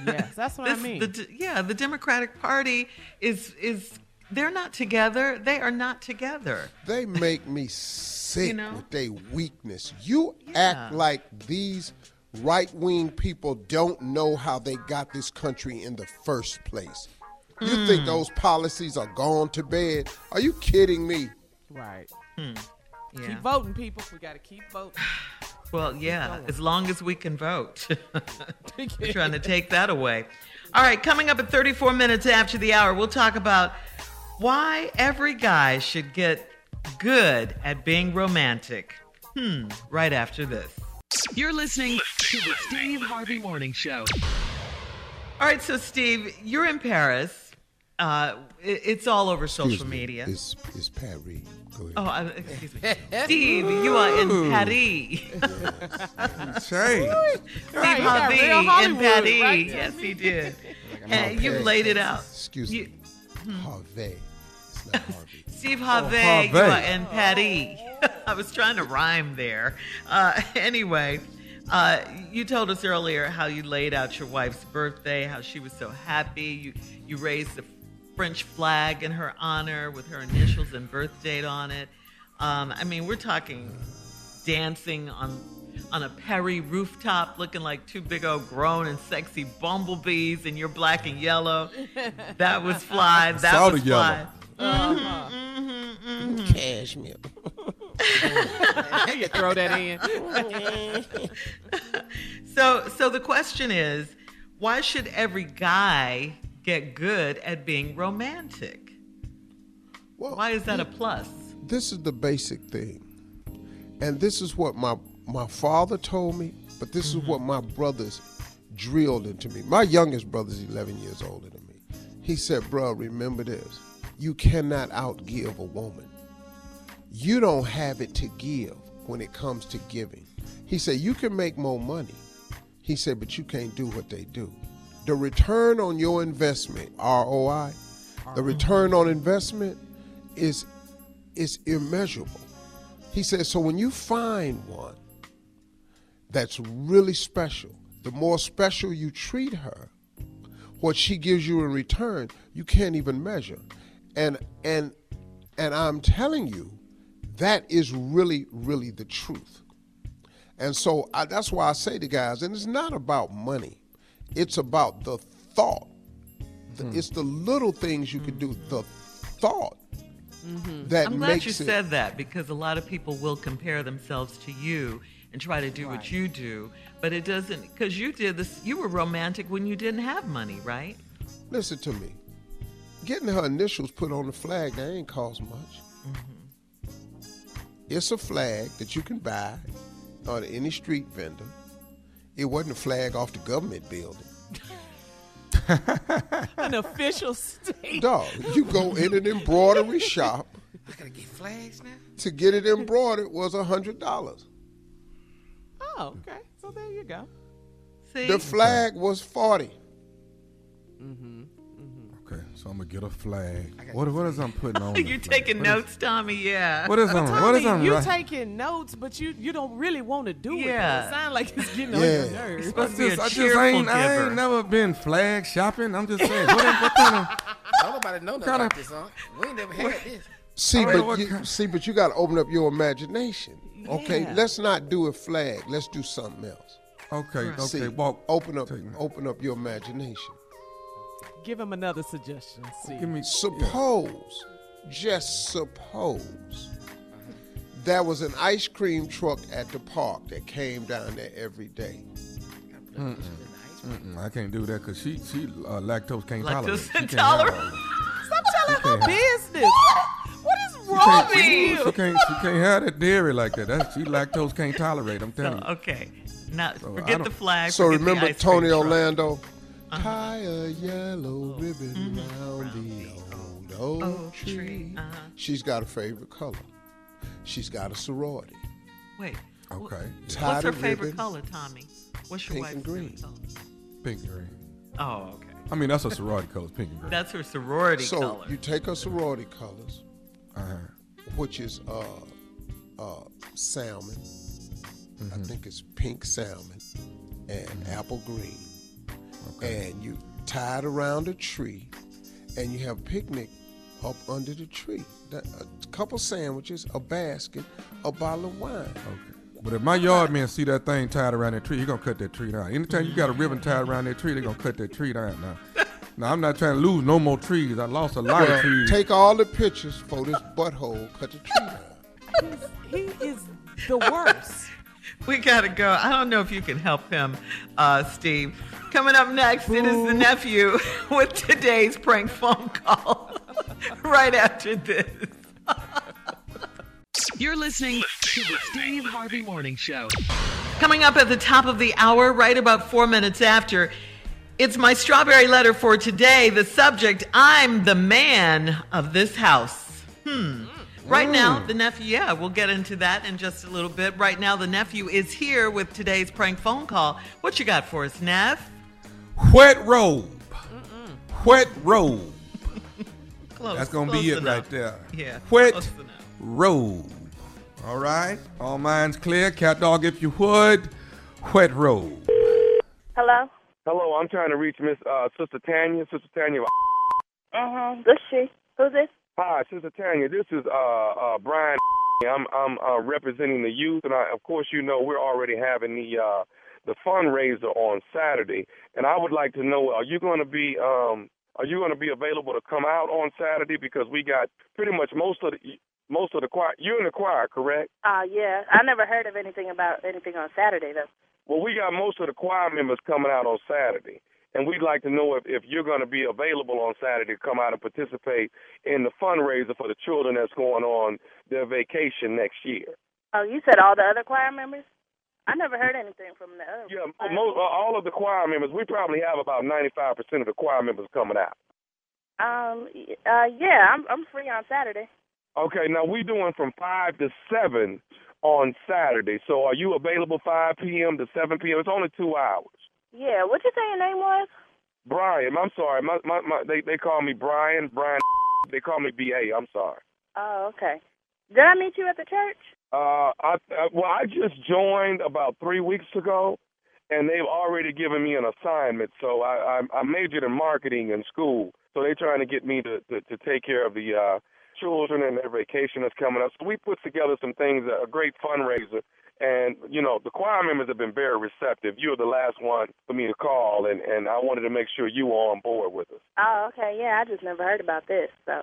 Yes, that's what I mean. the yeah, the Democratic Party is is they're not together. They are not together. They make me sick You know? with their weakness. You act like these right wing people don't know how they got this country in the first place. You Hmm. think those policies are gone to bed? Are you kidding me? right. Yeah. Keep voting, people. We got to keep voting. Well, yeah, as long as we can vote. We're trying to take that away. All right, coming up at 34 minutes after the hour, we'll talk about why every guy should get good at being romantic. Hmm, right after this. You're listening to the Steve Harvey Morning Show. All right, so Steve, you're in Paris. Uh, it- it's all over social Excuse me. media. It's, it's Pat Reed. Go ahead. Oh, uh, excuse me. Steve, you are in Paris. Change. Right, Steve he got Harvey in Paris. right? Yes, he did. I'm And you Paris. laid it out. Excuse You- me. Harvey. It's not Harvey. Steve Harvey, Harvey. you are in Paris. I was trying to rhyme there. Uh, anyway, uh, you told us earlier how you laid out your wife's birthday, how she was so happy. You you raised the French flag in her honor with her initials and birth date on it. Um, I mean, we're talking dancing on on a Perry rooftop, looking like two big old grown and sexy bumblebees, and you're black and yellow. That was fly. That saw was the yellow. fly. Mm-hmm. Cashmere. you throw that in. So, so the question is, why should every guy get good at being romantic? Well, Why is that a plus? this is the basic thing. And this is what my my father told me, but this is what my brothers drilled into me. My youngest brother's 11 years older than me. He said, "Bro, remember this. You cannot outgive a woman. You don't have it to give when it comes to giving." He said, "You can make more money." He said, "But you can't do what they do. The return on your investment, ROI, the return on investment is is immeasurable. He said, so when you find one that's really special, the more special you treat her, what she gives you in return, you can't even measure. And and and I'm telling you, that is really, really the truth. And so I, that's why I say to guys, and it's not about money, it's about the thought. The- hmm. It's the little things you can do, the thought mm-hmm. that I'm glad you it. said that because a lot of people will compare themselves to you and try to do what you do, but it doesn't. Because you did this, you were romantic when you didn't have money, right? Listen to me. Getting her initials put on the flag, that ain't cost much. Mm-hmm. It's a flag that you can buy on any street vendor. It wasn't a flag off the government building. An official state. Dog, you go in an embroidery shop I gotta get flags now. to get it embroidered was a hundred dollars. Oh, okay. So there you go. See, The flag was forty. Mm-hmm. Mm-hmm. Okay, so I'm gonna get a flag. What, what is I'm putting on? you're the flag? taking What is- notes, Tommy. Yeah. What is on? What is Tommy, on? you right- taking notes, but you you don't really want to do it. Yeah. It sound like it's getting on Yeah. your nerves. supposed I to be a just, I just ain't, I ain't never been flag shopping. I'm just saying. What, what kind of? Nobody know nothing Kinda- about this, huh? We ain't never had this. See, I don't but you, see, but you got to open up your imagination. Okay, Yeah. let's not do a flag. Let's do something else. Okay, okay. See, walk. open up, take me. open up your imagination. Give him another suggestion. See. Give me. Suppose, just suppose, there was an ice cream truck at the park that came down there every day. Mm, I can't do that because she she uh, lactose can't tolerate. Lactose She can't intolerant. all that. Stop telling can't her business. What, what is wrong with She you? can't she can't have that dairy like that. That's, she lactose can't tolerate. I'm So, telling you. okay. Now, I forget the don't- flag. So forget the remember ice cream Tony truck. Orlando? Uh-huh. Tie a yellow ribbon round the old oak oak tree. tree, uh-huh. She's got a favorite color. She's got a sorority. Wait. wh- Okay. Tie What's the her favorite ribbon. color, Tommy? What's your Pink wife's and green. favorite color? Pink and green. Oh, okay. I mean, that's a sorority color, pink and green. That's her sorority So color. you take her sorority colors, uh-huh. which is uh, uh, salmon. I Mm-hmm. think it's pink salmon and apple green. Okay. And you tie it around a tree, and you have a picnic up under the tree. That, a couple sandwiches, a basket, a bottle of wine. Okay. But if my yard man see that thing tied around that tree, he gonna cut that tree down. Anytime you got a ribbon tied around that tree, they gonna cut that tree down. Now, now I'm not trying to lose no more trees. I lost a lot of trees. take all the pictures for this butthole, cut the tree down. He is the worst. We gotta go. I don't know if you can help him, uh, Steve. Coming up next, it is the nephew with today's prank phone call. right after this. You're listening to the Steve Harvey Morning Show. Coming up at the top of the hour, right about four minutes after, it's my strawberry letter for today. The subject I'm the man of this house. Hmm. Right now, the nephew, yeah, we'll get into that in just a little bit. Right now, the nephew is here with today's prank phone call. What you got for us, Nev? Wet robe. Wet robe. Close. That's gonna be it enough. right there. Yeah. Wet robe. All right. All minds clear. Cat dog, if you would. Wet robe. Hello? Hello, I'm trying to reach Miss uh, Sister Tanya. Sister Tanya. Uh-huh. This she. Who's this? Hi, Sister Tanya. This is uh, uh, Brian. I'm I'm uh, representing the youth, and I, of course, you know we're already having the uh, the fundraiser on Saturday, and I would like to know: Are you going to be um, Are you going to be available to come out on Saturday? Because we got pretty much most of the most of the choir. You're in the choir, correct? Uh, yeah. I never heard of anything about anything on Saturday, though. Well, we got most of the choir members coming out on Saturday, and we'd like to know if, if you're going to be available on Saturday to come out and participate in the fundraiser for the children that's going on their vacation next year. Oh, you said all the other choir members? I never heard anything from the other. Yeah, most, all of the choir members. We probably have about 95% of the choir members coming out. Um. Uh. Yeah. I'm. I'm free on Saturday. Okay, now we're doing from five to seven on Saturday. So are you available 5 p.m. to 7 p.m.? It's only two hours. Yeah. What you say your name was? Brian, I'm sorry. My, my, my, they they call me Brian. Brian. They call me BA. I'm sorry. Oh, okay. Did I meet you at the church? Uh, I, I well, I just joined about three weeks ago, and they've already given me an assignment. So I, I, I majored in marketing in school. So they're trying to get me to to, to take care of the uh, children and their vacation that's coming up. So we put together some things, a great fundraiser. And, you know, the choir members have been very receptive. You're the last one for me to call, and, and I wanted to make sure you were on board with us. Oh, okay. Yeah. I just never heard about this. So.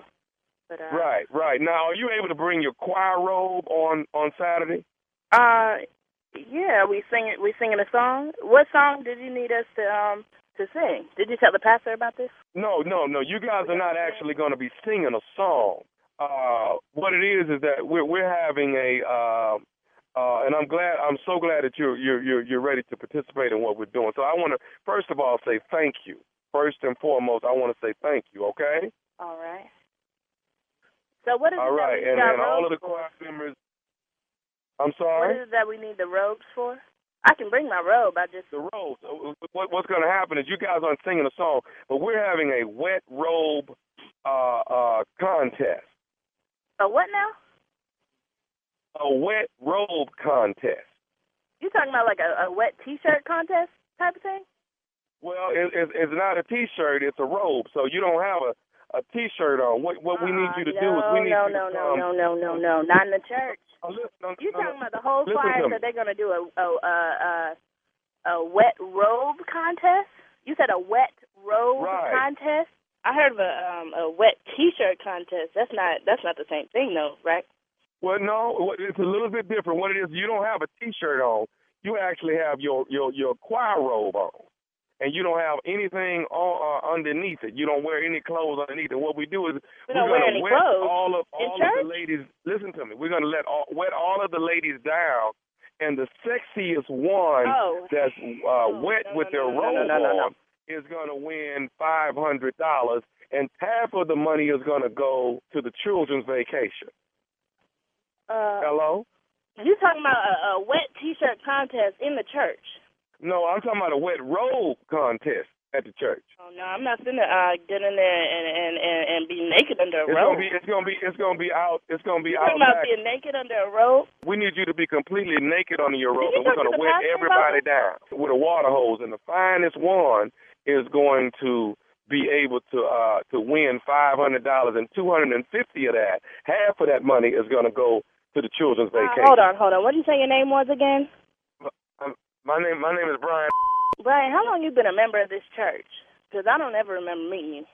But. Uh, Right, right. Now, are you able to bring your choir robe on, on Saturday? Uh. Yeah. We sing. We singing a song. What song did you need us to um to sing? Did you tell the pastor about this? No, no, no. You guys are not actually going to be singing a song. Uh, what it is is that we're we're having a uh, uh, and I'm glad I'm so glad that you're you're you're you're ready to participate in what we're doing. So I want to first of all say thank you. First and foremost, I want to say thank you. Okay. All right. So what is All we and got all of the choir members. I'm sorry. is it that we need the robes for? I can bring my robe. I just the robes. Uh, What, what's going to happen is you guys aren't singing a song, but we're having a wet robe uh, uh, contest. A what now? A wet robe contest. You talking about like a, a wet T-shirt contest type of thing? Well, it, it, it's not a T-shirt; it's a robe. So you don't have a a T-shirt on. What what we need you to no, do is we need no, you no, to no, come. no, no, no, no, not in the church. Oh, listen, no, You no, talking about the whole choir me. they're gonna do a a a a, a wet robe contest? You said a wet robe Right. contest? I heard of a um a wet T-shirt contest. That's not that's not the same thing though, right? Well, no, it's a little bit different. What it is, you don't have a T-shirt on. You actually have your your your choir robe on, and you don't have anything on, uh, underneath it. You don't wear any clothes underneath it. What we do is We we're gonna any wet clothes all of in all of church? the ladies. Listen to me. We're gonna let all, wet all of the ladies down, and the sexiest one Oh. that's uh, wet no, with no, their no, no, robe no, no, no. on is gonna win five hundred dollars, and half of the money is gonna go to the children's vacation. Uh, Hello. you talking about a, a wet T-shirt contest in the church? No, I'm talking about a wet robe contest at the church. Oh no, I'm not finna uh get in there and and and, and be naked under a rope. It's robe. gonna be it's gonna be it's gonna be out it's gonna be you out talking about being naked under a robe? We need you to be completely naked under your robe you and we're to gonna wet everybody down with a water hose and the finest one is going to be able to uh to win five hundred dollars and two hundred and fifty of that half of that money is gonna go to the children's Uh, vacation. hold on, hold on. What did you say your name was again? Um, my name my name is Brian. Brian, how long you been a member of this church? Because I don't ever remember meeting you.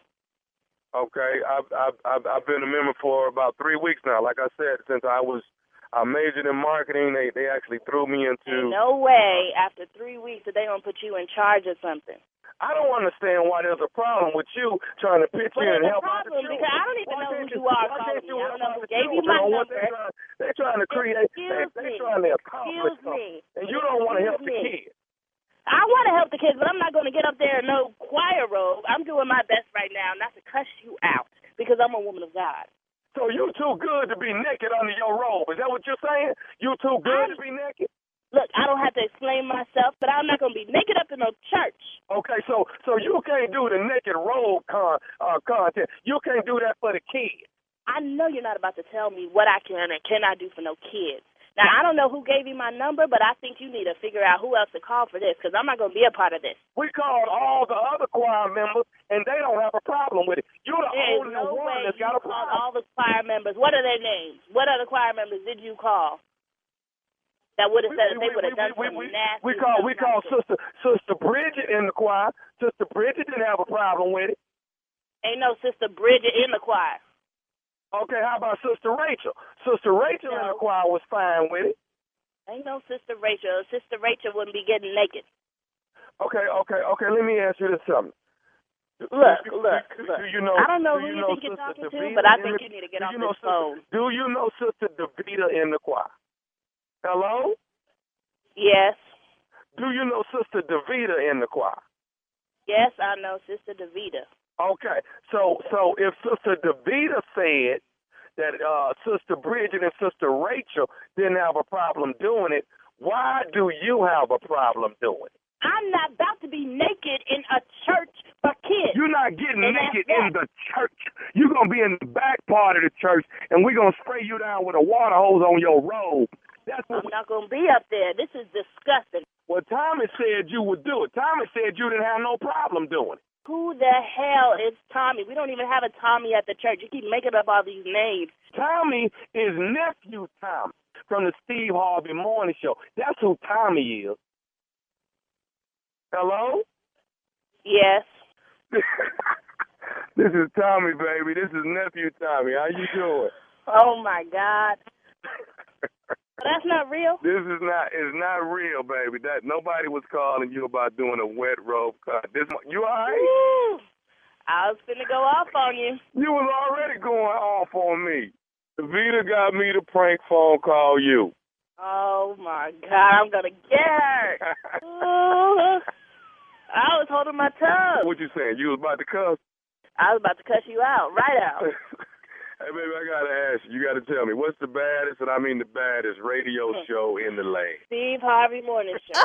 Okay, I've I've I've I've been a member for about three weeks now. Like I said, since I was I majored in marketing, they they actually threw me into. No way. After three weeks, that they gonna put you in charge of something. I don't understand why there's a problem with you trying to pitch Well, in and help out the problem children. because I don't even Why know who can't you are why calling can't me. you I don't know who gave you my number. They're trying, they're trying to create. They're me. trying to accomplish Excuse something, me. and you don't want to help the kids. I want to help the kids, but I'm not going to get up there in no choir robe. I'm doing my best right now not to cuss you out because I'm a woman of God. So you too good to be naked under your robe. Is that what you're saying? You too good to be naked? Look, I don't have to explain myself, but I'm not gonna be naked up in no church. Okay, so so you can't do the naked road con uh, content. You can't do that for the kids. I know you're not about to tell me what I can and cannot do for no kids. Now, I don't know who gave you my number, but I think you need to figure out who else to call for this because I'm not going to be a part of this. We called all the other choir members, and they don't have a problem with it. You're the There's only no one that's got a problem. all the choir members. What are their names? What other choir members did you call? That would have said that they would have done we, we, nasty we call we call sister sister Bridget in the choir. Sister Bridget didn't have a problem with it. Ain't no sister Bridget in the choir. Okay, how about Sister Rachel? Sister Rachel in the choir was fine with it. Ain't no sister Rachel. Sister Rachel wouldn't be getting naked. Okay, okay, okay. Let me ask you this something. Look, Do- look, do- look. You know? I don't know who you know think you're talking to, Davida but I in think the- you need to get off you know this Sister- phone. Do you know Sister Davida in the choir? Hello? Yes, Do you know Sister Davida in the choir? yes, I know Sister Davida. Okay, so so if Sister Davida said that uh, Sister Bridget and Sister Rachel didn't have a problem doing it, why do you have a problem doing it? I'm not about to be naked in a church for kids. You're not getting And naked in the church. You're gonna be in the back part of the church, and we're gonna spray you down with a water hose on your robe. That's what. I'm not gonna be up there. This is disgusting. Well, Tommy said you would do it. Tommy said you didn't have no problem doing it. Who the hell is Tommy? We don't even have a Tommy at the church. You keep making up all these names. Tommy is nephew Tommy from the Steve Harvey Morning Show. That's who Tommy is. Hello? Yes. this is Tommy, baby. This is nephew Tommy. How you doing? Oh my God. That's not real. This is not It's not real, baby. That nobody was calling you about doing a wet rope cut. This you all right? Woo. I was finna go off on you. You was already going off on me. Vita got me to prank phone call you. Oh my God, I'm gonna get her. Ooh. I was holding my tongue. What you saying? You was about to cuss? I was about to cuss you out, right out. Hey, baby, I gotta ask you. You gotta tell me what's the baddest, and I mean the baddest radio hmm. show in the land. Steve Harvey Morning Show.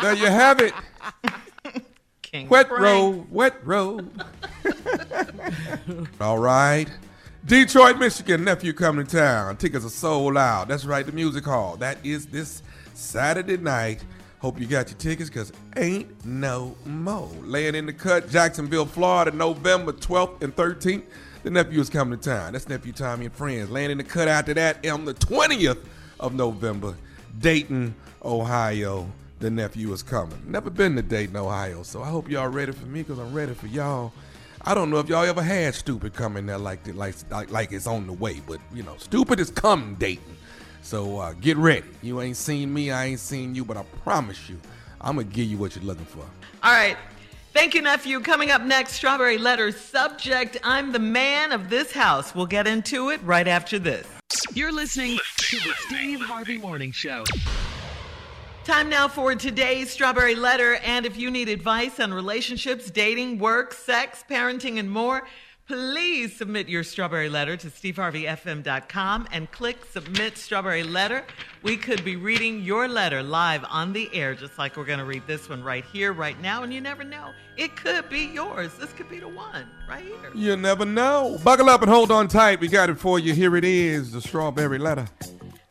There you have it. King Wet Frank. road, wet road. All right. Detroit, Michigan, nephew coming to town. Tickets are sold out. That's right, the music hall. That is this Saturday night. Hope you got your tickets because ain't no more. Laying in the cut, Jacksonville, Florida, November 12th and 13th. The nephew is coming to town. That's nephew Tommy and friends. Landing the cut after that on the 20th of November, Dayton, Ohio. The nephew is coming. Never been to Dayton, Ohio, so I hope y'all ready for me because I'm ready for y'all. I don't know if y'all ever had stupid coming there like like like, like it's on the way, but you know, stupid is coming, Dayton. So uh, get ready. You ain't seen me, I ain't seen you, but I promise you, I'm gonna give you what you're looking for. All right. Thank you, nephew. Coming up next, Strawberry Letter subject I'm the man of this house. We'll get into it right after this. You're listening to the Steve Harvey Morning Show. Time now for today's Strawberry Letter. And if you need advice on relationships, dating, work, sex, parenting, and more, please submit your Strawberry Letter to steveharveyfm.com and click Submit Strawberry Letter. We could be reading your letter live on the air, just like we're going to read this one right here, right now. And you never know, it could be yours. This could be the one right here. You never know. Buckle up and hold on tight. We got it for you. Here it is, the strawberry letter.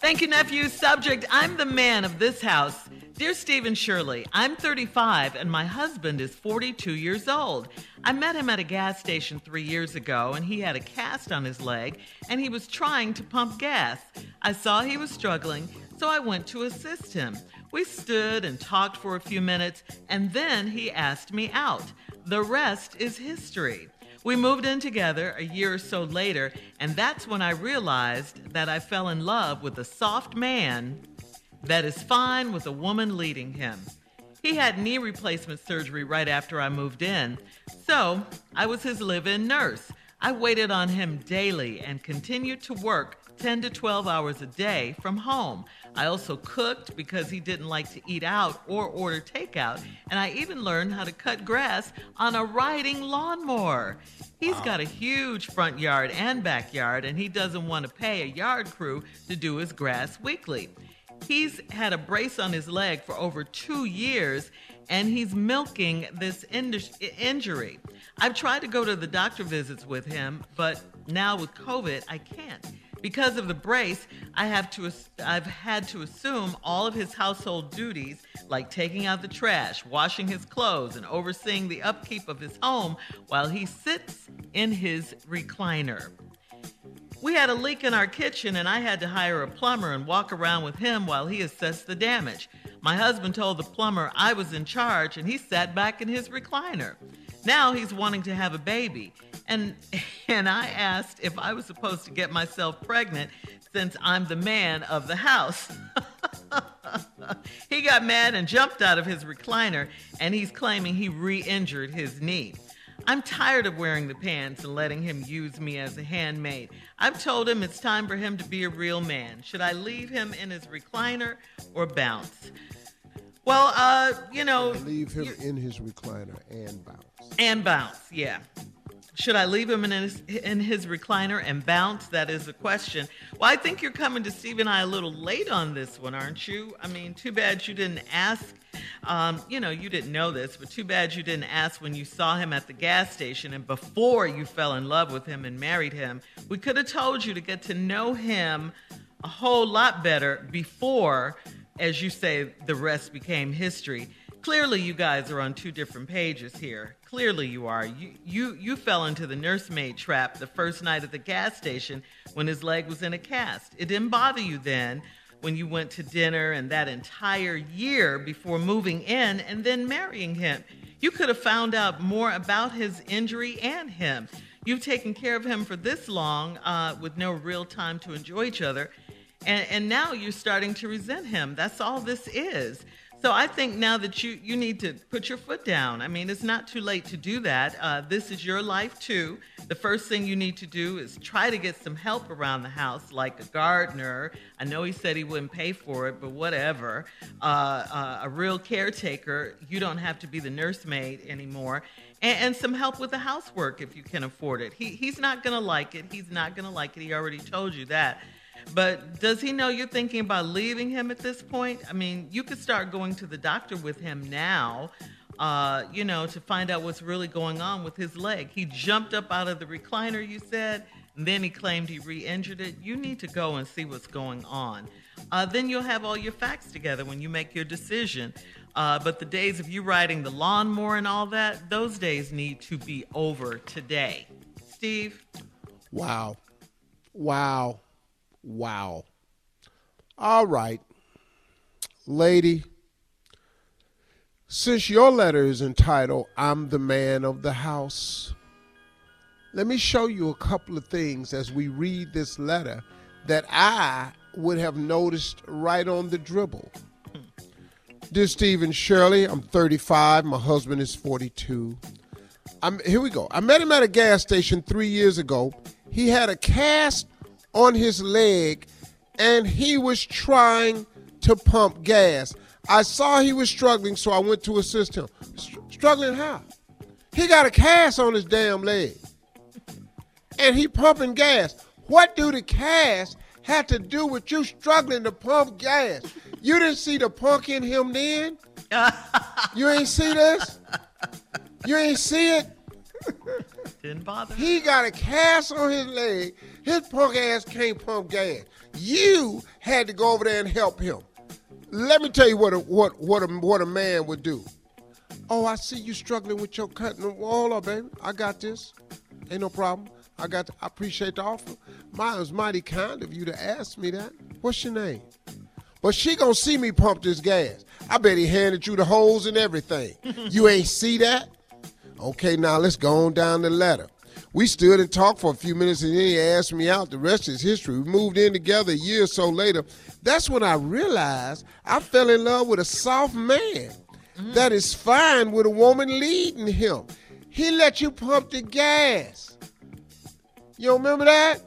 Thank you, nephew. Subject I'm the man of this house. Dear Steve and Shirley, I'm 35 and my husband is 42 years old. I met him at a gas station three years ago and he had a cast on his leg and he was trying to pump gas. I saw he was struggling, so I went to assist him. We stood and talked for a few minutes and then he asked me out. The rest is history. We moved in together a year or so later, and that's when I realized that I fell in love with a soft man that is fine with a woman leading him. He had knee replacement surgery right after I moved in, so I was his live in nurse. I waited on him daily and continued to work 10 to 12 hours a day from home. I also cooked because he didn't like to eat out or order takeout, and I even learned how to cut grass on a riding lawnmower. He's got a huge front yard and backyard, and he doesn't want to pay a yard crew to do his grass weekly. He's had a brace on his leg for over two years and he's milking this injury. I've tried to go to the doctor visits with him, but now with COVID, I can't. Because of the brace, I have to I've had to assume all of his household duties like taking out the trash, washing his clothes, and overseeing the upkeep of his home while he sits in his recliner. We had a leak in our kitchen, and I had to hire a plumber and walk around with him while he assessed the damage. My husband told the plumber I was in charge, and he sat back in his recliner. Now he's wanting to have a baby. And, and I asked if I was supposed to get myself pregnant since I'm the man of the house. he got mad and jumped out of his recliner, and he's claiming he re injured his knee. I'm tired of wearing the pants and letting him use me as a handmaid. I've told him it's time for him to be a real man. Should I leave him in his recliner or bounce? Well, uh, you know, leave him in his recliner and bounce. And bounce, yeah. Should I leave him in his, in his recliner and bounce? That is the question. Well, I think you're coming to Steve and I a little late on this one, aren't you? I mean, too bad you didn't ask. Um, you know, you didn't know this, but too bad you didn't ask when you saw him at the gas station and before you fell in love with him and married him. We could have told you to get to know him a whole lot better before, as you say, the rest became history clearly you guys are on two different pages here. Clearly you are. You you you fell into the nursemaid trap the first night at the gas station when his leg was in a cast. It didn't bother you then when you went to dinner and that entire year before moving in and then marrying him. You could have found out more about his injury and him. You've taken care of him for this long uh, with no real time to enjoy each other. And, and now you're starting to resent him. That's all this is. So I think now that you you need to put your foot down. I mean, it's not too late to do that. Uh, this is your life too. The first thing you need to do is try to get some help around the house, like a gardener. I know he said he wouldn't pay for it, but whatever. Uh, uh, a real caretaker. You don't have to be the nursemaid anymore. And, and some help with the housework if you can afford it. He, he's not going to like it. He's not going to like it. He already told you that. But does he know you're thinking about leaving him at this point? I mean, you could start going to the doctor with him now, uh, you know, to find out what's really going on with his leg. He jumped up out of the recliner, you said, and then he claimed he re injured it. You need to go and see what's going on. Uh, then you'll have all your facts together when you make your decision. Uh, but the days of you riding the lawnmower and all that, those days need to be over today. Steve? Wow. Wow. Wow. All right. Lady, since your letter is entitled, I'm the Man of the House, let me show you a couple of things as we read this letter that I would have noticed right on the dribble. Dear Steve and Shirley, I'm 35. My husband is 42. I'm, here we go. I met him at a gas station three years ago. He had a cast on his leg and he was trying to pump gas. I saw he was struggling, so I went to assist him. Str- struggling how? He got a cast on his damn leg. And he pumping gas. What do the cast have to do with you struggling to pump gas? You didn't see the punk in him then? you ain't see this? You ain't see it? Didn't bother. He got a cast on his leg. His punk ass can't pump gas. You had to go over there and help him. Let me tell you what a, what what a, what a man would do. Oh, I see you struggling with your cutting. Hold up, baby. I got this. Ain't no problem. I got. I appreciate the offer. It was mighty kind of you to ask me that. What's your name? But she gonna see me pump this gas. I bet he handed you the hose and everything. you ain't see that? Okay, now let's go on down the ladder. We stood and talked for a few minutes and then he asked me out. The rest is history. We moved in together a year or so later. That's when I realized I fell in love with a soft man mm-hmm. that is fine with a woman leading him. He let you pump the gas. You remember that?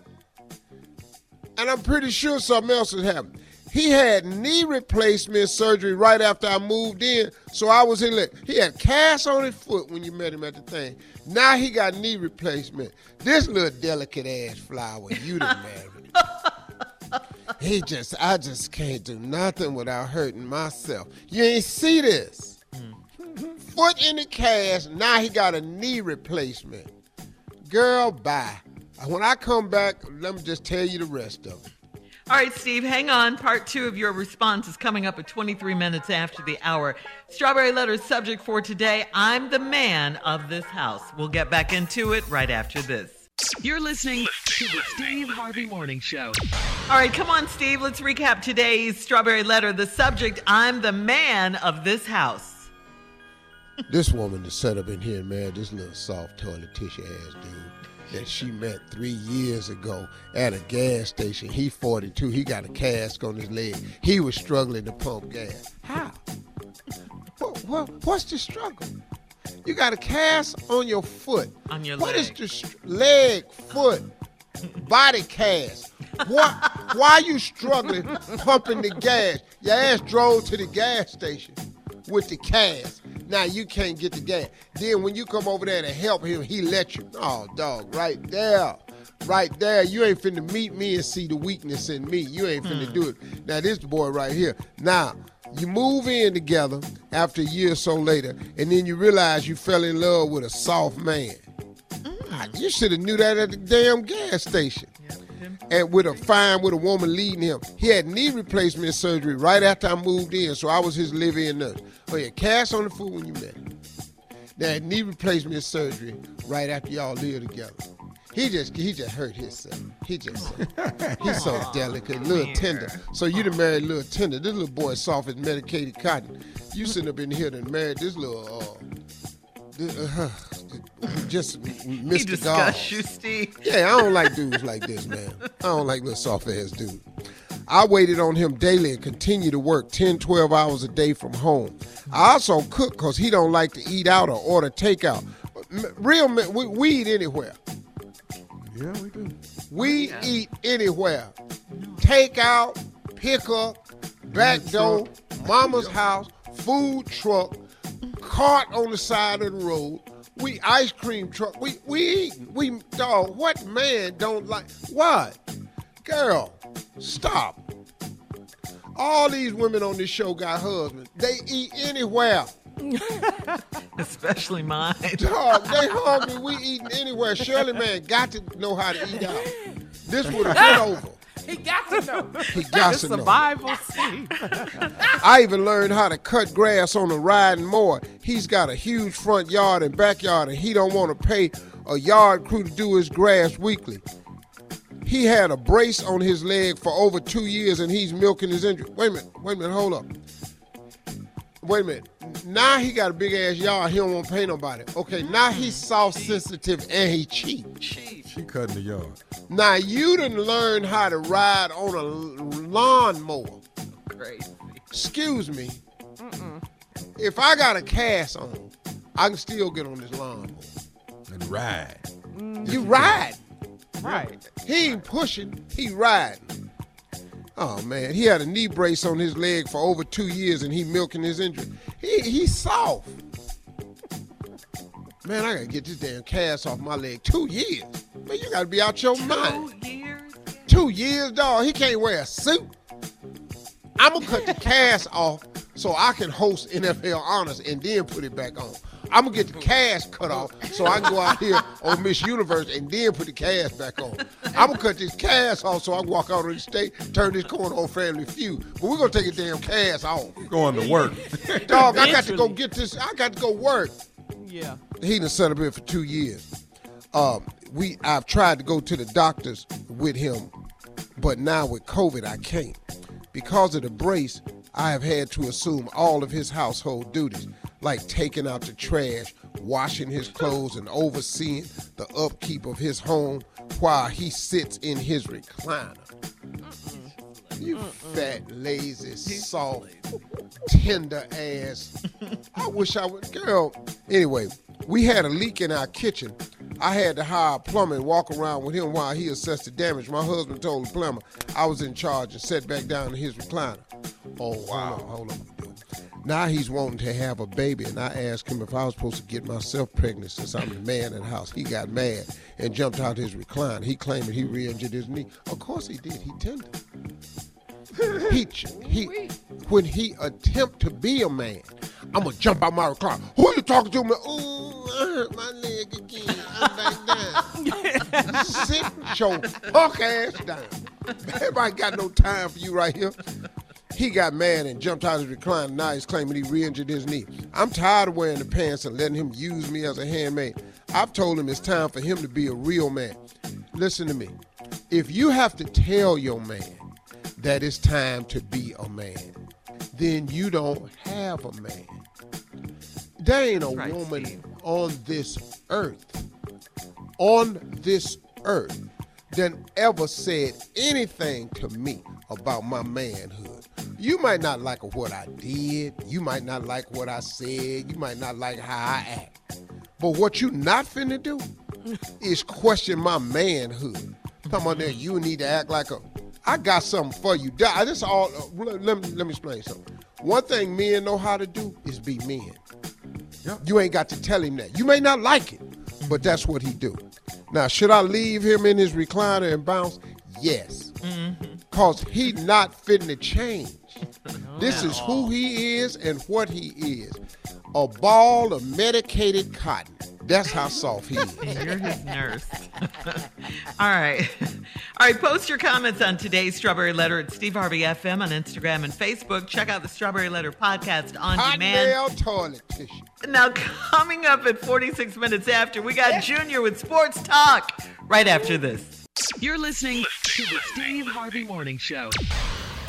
And I'm pretty sure something else has happened. He had knee replacement surgery right after I moved in, so I was in. He had cast on his foot when you met him at the thing. Now he got knee replacement. This little delicate ass flower, you done married. he just, I just can't do nothing without hurting myself. You ain't see this. Mm-hmm. Foot in the cast, now he got a knee replacement. Girl, bye. When I come back, let me just tell you the rest of it. All right, Steve, hang on. Part two of your response is coming up at 23 minutes after the hour. Strawberry Letter's subject for today I'm the man of this house. We'll get back into it right after this. You're listening to the Steve Harvey Morning Show. All right, come on, Steve. Let's recap today's Strawberry Letter. The subject I'm the man of this house. This woman that set up in here and married this little soft toilet tissue ass dude that she met three years ago at a gas station. He 42. He got a cast on his leg. He was struggling to pump gas. How? What, what, what's the struggle? You got a cast on your foot. On your What leg. What is the leg, foot, body cast? What? Why are you struggling pumping the gas? Your ass drove to the gas station with the cast. Now you can't get the gas. Then when you come over there to help him, he let you. Oh, dog, right there. Right there. You ain't finna meet me and see the weakness in me. You ain't finna do it. Now this boy right here. Now, you move in together after a year or so later, and then you realize you fell in love with a soft man. Ah, You should have knew that at the damn gas station. And with a fine with a woman leading him. He had knee replacement surgery right after I moved in, so I was his live-in nurse. Oh yeah, cast on the foot when you met. That knee replacement surgery right after y'all lived together. He just he just hurt himself. He just he's so delicate, little tender. So you done married little tender. This little boy soft as medicated cotton. You sitting up in here and married this little uh, uh just He Mr. disgusts Dogs. you, Steve. Yeah, I don't like dudes like this, man. I don't like little soft ass dude. I waited on him daily and continue to work 10, 12 hours a day from home. I also cook because he don't like to eat out or order takeout. M- Real men, we, we eat anywhere. Yeah, we do. We eat anywhere. Takeout, pick up, back door, mama's house, food truck, cart on the side of the road. We ice cream truck. We we eating. We dog. What man don't like what? Girl, stop. All these women on this show got husbands. They eat anywhere. Especially mine. Dog, they hungry. We eating anywhere. Shirley man got to know how to eat out. This would have been over. He got to know. He got to know. survival. I even learned how to cut grass on a riding mower. He's got a huge front yard and backyard, and he don't want to pay a yard crew to do his grass weekly. He had a brace on his leg for over two years, and he's milking his injury. Wait a minute, wait a minute, hold up. Wait a minute. Now he got a big ass yard. He don't want to pay nobody. Okay, now he's soft sensitive and he cheap. Cheap. She cutting the yard. Now you didn't learn how to ride on a lawnmower. Crazy. Excuse me. If I got a cast on, I can still get on this lawnmower. And ride. You ride. Right. He ain't pushing, he riding. Oh man, he had a knee brace on his leg for over two years and he milking his injury. He he's soft. Man, I gotta get this damn cast off my leg. Two years. Man, you gotta be out your mind. Two years? Two years, dog. He can't wear a suit. I'm gonna cut the cast off so I can host NFL honors and then put it back on. I'm gonna get the cast cut off so I can go out here on Miss Universe and then put the cast back on. I'm gonna cut this cast off so I can walk out on the stage, turn this corner on Family Feud. But we're gonna take a damn cast off. Going to work. Dog, I got to go get this. I got to go work. Yeah. He done set up here for two years. Um, we I've tried to go to the doctors with him, but now with COVID I can't. Because of the brace, I have had to assume all of his household duties, like taking out the trash, washing his clothes, and overseeing the upkeep of his home while he sits in his recliner. You fat, lazy, soft, tender ass. I wish I would. Girl, anyway, we had a leak in our kitchen. I had to hire a plumber and walk around with him while he assessed the damage. My husband told the plumber I was in charge and sat back down in his recliner. Oh, wow. Hold on, hold on. Now he's wanting to have a baby, and I asked him if I was supposed to get myself pregnant since I'm the man in the house. He got mad and jumped out his recliner. He claimed he re-injured his knee. Of course he did. He tender. he he when he attempt to be a man, I'm gonna jump out my recliner. Who you talking to? Me? Ooh, I hurt my leg again. I'm back down. Sit your punk ass down. Everybody got no time for you right here. He got mad and jumped out of his recliner. Now he's claiming he re-injured his knee. I'm tired of wearing the pants and letting him use me as a handmaid. I've told him it's time for him to be a real man. Listen to me. If you have to tell your man that it's time to be a man, then you don't have a man. There ain't a right, woman Steve. on this earth, on this earth, that ever said anything to me about my manhood. You might not like what I did. You might not like what I said. You might not like how I act. But what you not finna do is question my manhood. Come on there, you need to act like a. I got something for you. That- This all. uh, Let, let me let me explain something. One thing men know how to do is be men. You ain't got to tell him that. You may not like it, but that's what he do. Now, should I leave him in his recliner and bounce? Yes. Cause he not fitting to change. This is who he is and what he is. A ball of medicated cotton. That's how soft he is. You're his nurse. All right. All right. Post your comments on today's Strawberry Letter at Steve Harvey FM on Instagram and Facebook. Check out the Strawberry Letter podcast on Hot demand. nail toilet tissue. Now, coming up at 46 minutes after, we got Junior with Sports Talk right after this. You're listening to the Steve Harvey Morning Show.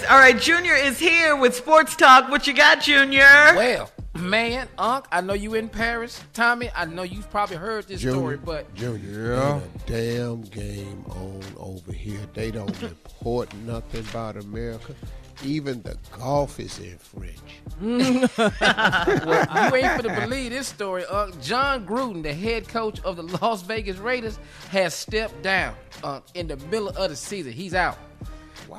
All right. Junior is here with Sports Talk. What you got, Junior? Well, man, Unc, I know you in Paris. Tommy, I know you've probably heard this story, but Junior, Yeah. damn game on over here. They don't report nothing about America. Even the golf is in French. well, you ain't finna believe this story. Uh, Jon Gruden, the head coach of the Las Vegas Raiders, has stepped down uh, in the middle of the season. He's out.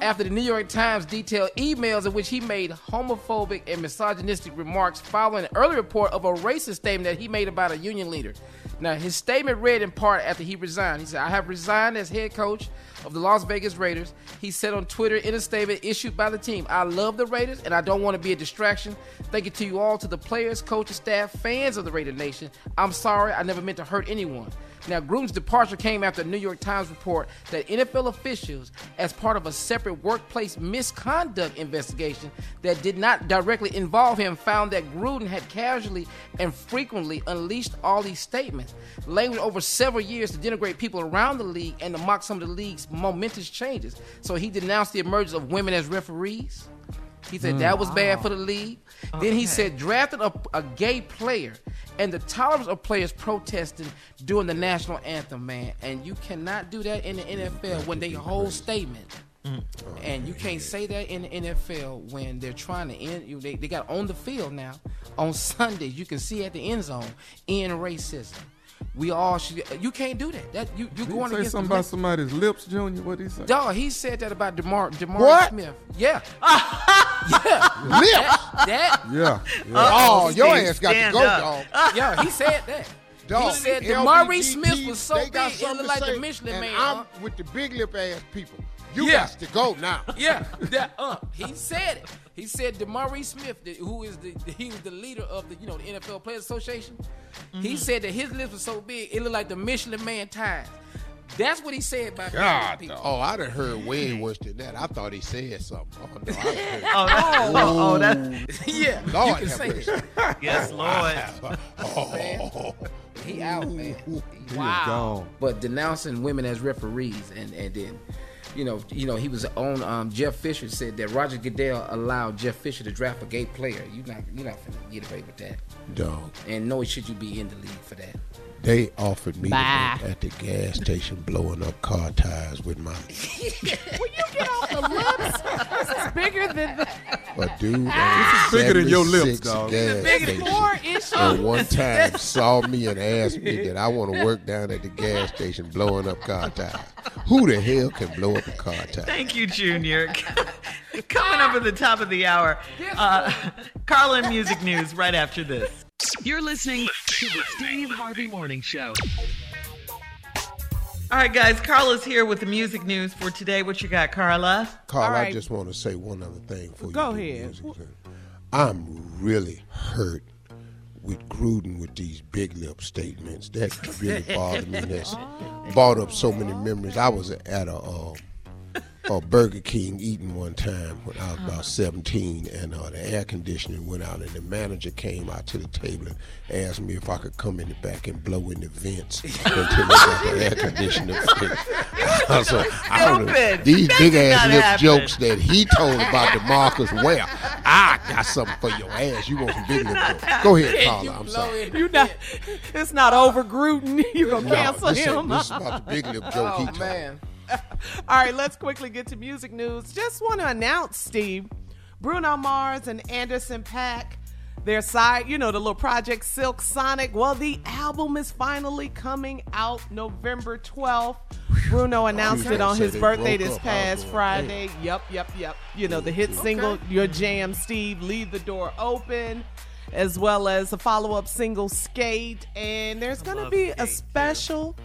After the New York Times detailed emails in which he made homophobic and misogynistic remarks following an early report of a racist statement that he made about a union leader. Now, his statement read in part after he resigned. He said, I have resigned as head coach of the Las Vegas Raiders. He said on Twitter in a statement issued by the team, I love the Raiders and I don't want to be a distraction. Thank you to you all, to the players, coaches, staff, fans of the Raider Nation. I'm sorry, I never meant to hurt anyone. Now, Gruden's departure came after a New York Times report that NFL officials, as part of a separate workplace misconduct investigation that did not directly involve him, found that Gruden had casually and frequently unleashed all these statements, language over several years to denigrate people around the league and to mock some of the league's momentous changes. So he denounced the emergence of women as referees. He said that was bad for the mm. league. Oh, then he said drafted a, a gay player and the tolerance of players protesting during the national anthem, man. And you cannot do that in the NFL when they hold statement. Mm. And you can't say that in the NFL when they're trying to end you. They, they got on the field now on Sundays. You can see at the end zone end racism. We all should. You can't do that. That you you Did he going say something the about somebody's lips, Junior? What did he say? Dog, he said that about Demar Demar What? Smith. Yeah. yeah. Lips. That, that Yeah. yeah. Oh, your ass got to stand go, up. dog. yeah, he said that. Dog, he said LGBT, DeMaurice Smith was so big, got it something looked like say, the Michelin and Man. I'm uh. with the big lip ass people. You Yeah. got to go now. Yeah, that uh, he said it. He said DeMaurice Smith, the, who is the he was the leader of the you know the NFL Players Association. He said that his lips were so big it looked like the Michelin Man tires. That's what he said about God, people. Oh, I done heard way worse than that. I thought he said something. Oh, no, heard. Oh, that, oh, oh, that, yeah, Lord you can say mercy. it. yes, Lord. Oh, He out, man. He Wow. gone. But denouncing women as referees, and and then, you know, you know, he was on. Um, Jeff Fisher said that Roger Goodell allowed Jeff Fisher to draft a gay player. You not you not finna get away with that. dog. And no, should you be in the league for that? They offered me to at the gas station blowing up car tires with my. Will you get off the lips? This is bigger than the But dude, This is bigger than your lips, dog. gas bigger station. four inches. And one time saw me and asked me that I want to work down at the gas station blowing up car tires. Who the hell can blow up a car tire? Thank you, Junior. Coming up at the top of the hour, uh, Carlin Music News right after this. You're listening to the Steve Harvey Morning Show. All right, guys, Carla's here with the music news for today. What you got, Carla? Carl, All right. I just want to say one other thing for you. Go ahead. I'm really hurt with Gruden with these big lip statements. That really bothered me. That's brought up so many memories. I was at a, uh, a Burger King eating one time when I was about 17, and uh, the air conditioning went out, and the manager came out to the table and asked me if I could come in the back and blow in the vents until they got the air conditioner fixed. so, I don't know, these That big ass lip happen. jokes that he told about Demarcus Ware. I got something for your ass. You want some big lip jokes? Go ahead, Carla. I'm sorry. You not, it's not over Gruden. You gonna No, cancel this, ain't- him? this is about the big lip joke he Oh told. man. All right, let's quickly get to music news. Just want to announce, Steve, Bruno Mars and Anderson Paak, their side, you know, the little project Silk Sonic. Well, the album is finally coming out November 12th. Bruno announced Okay. it on his birthday this up. Past Friday. Yep, yep, yep. You know, the hit single, Your Jam, Steve, Leave the Door Open. As well as a follow up single, Skate. And there's going to be Skate, a special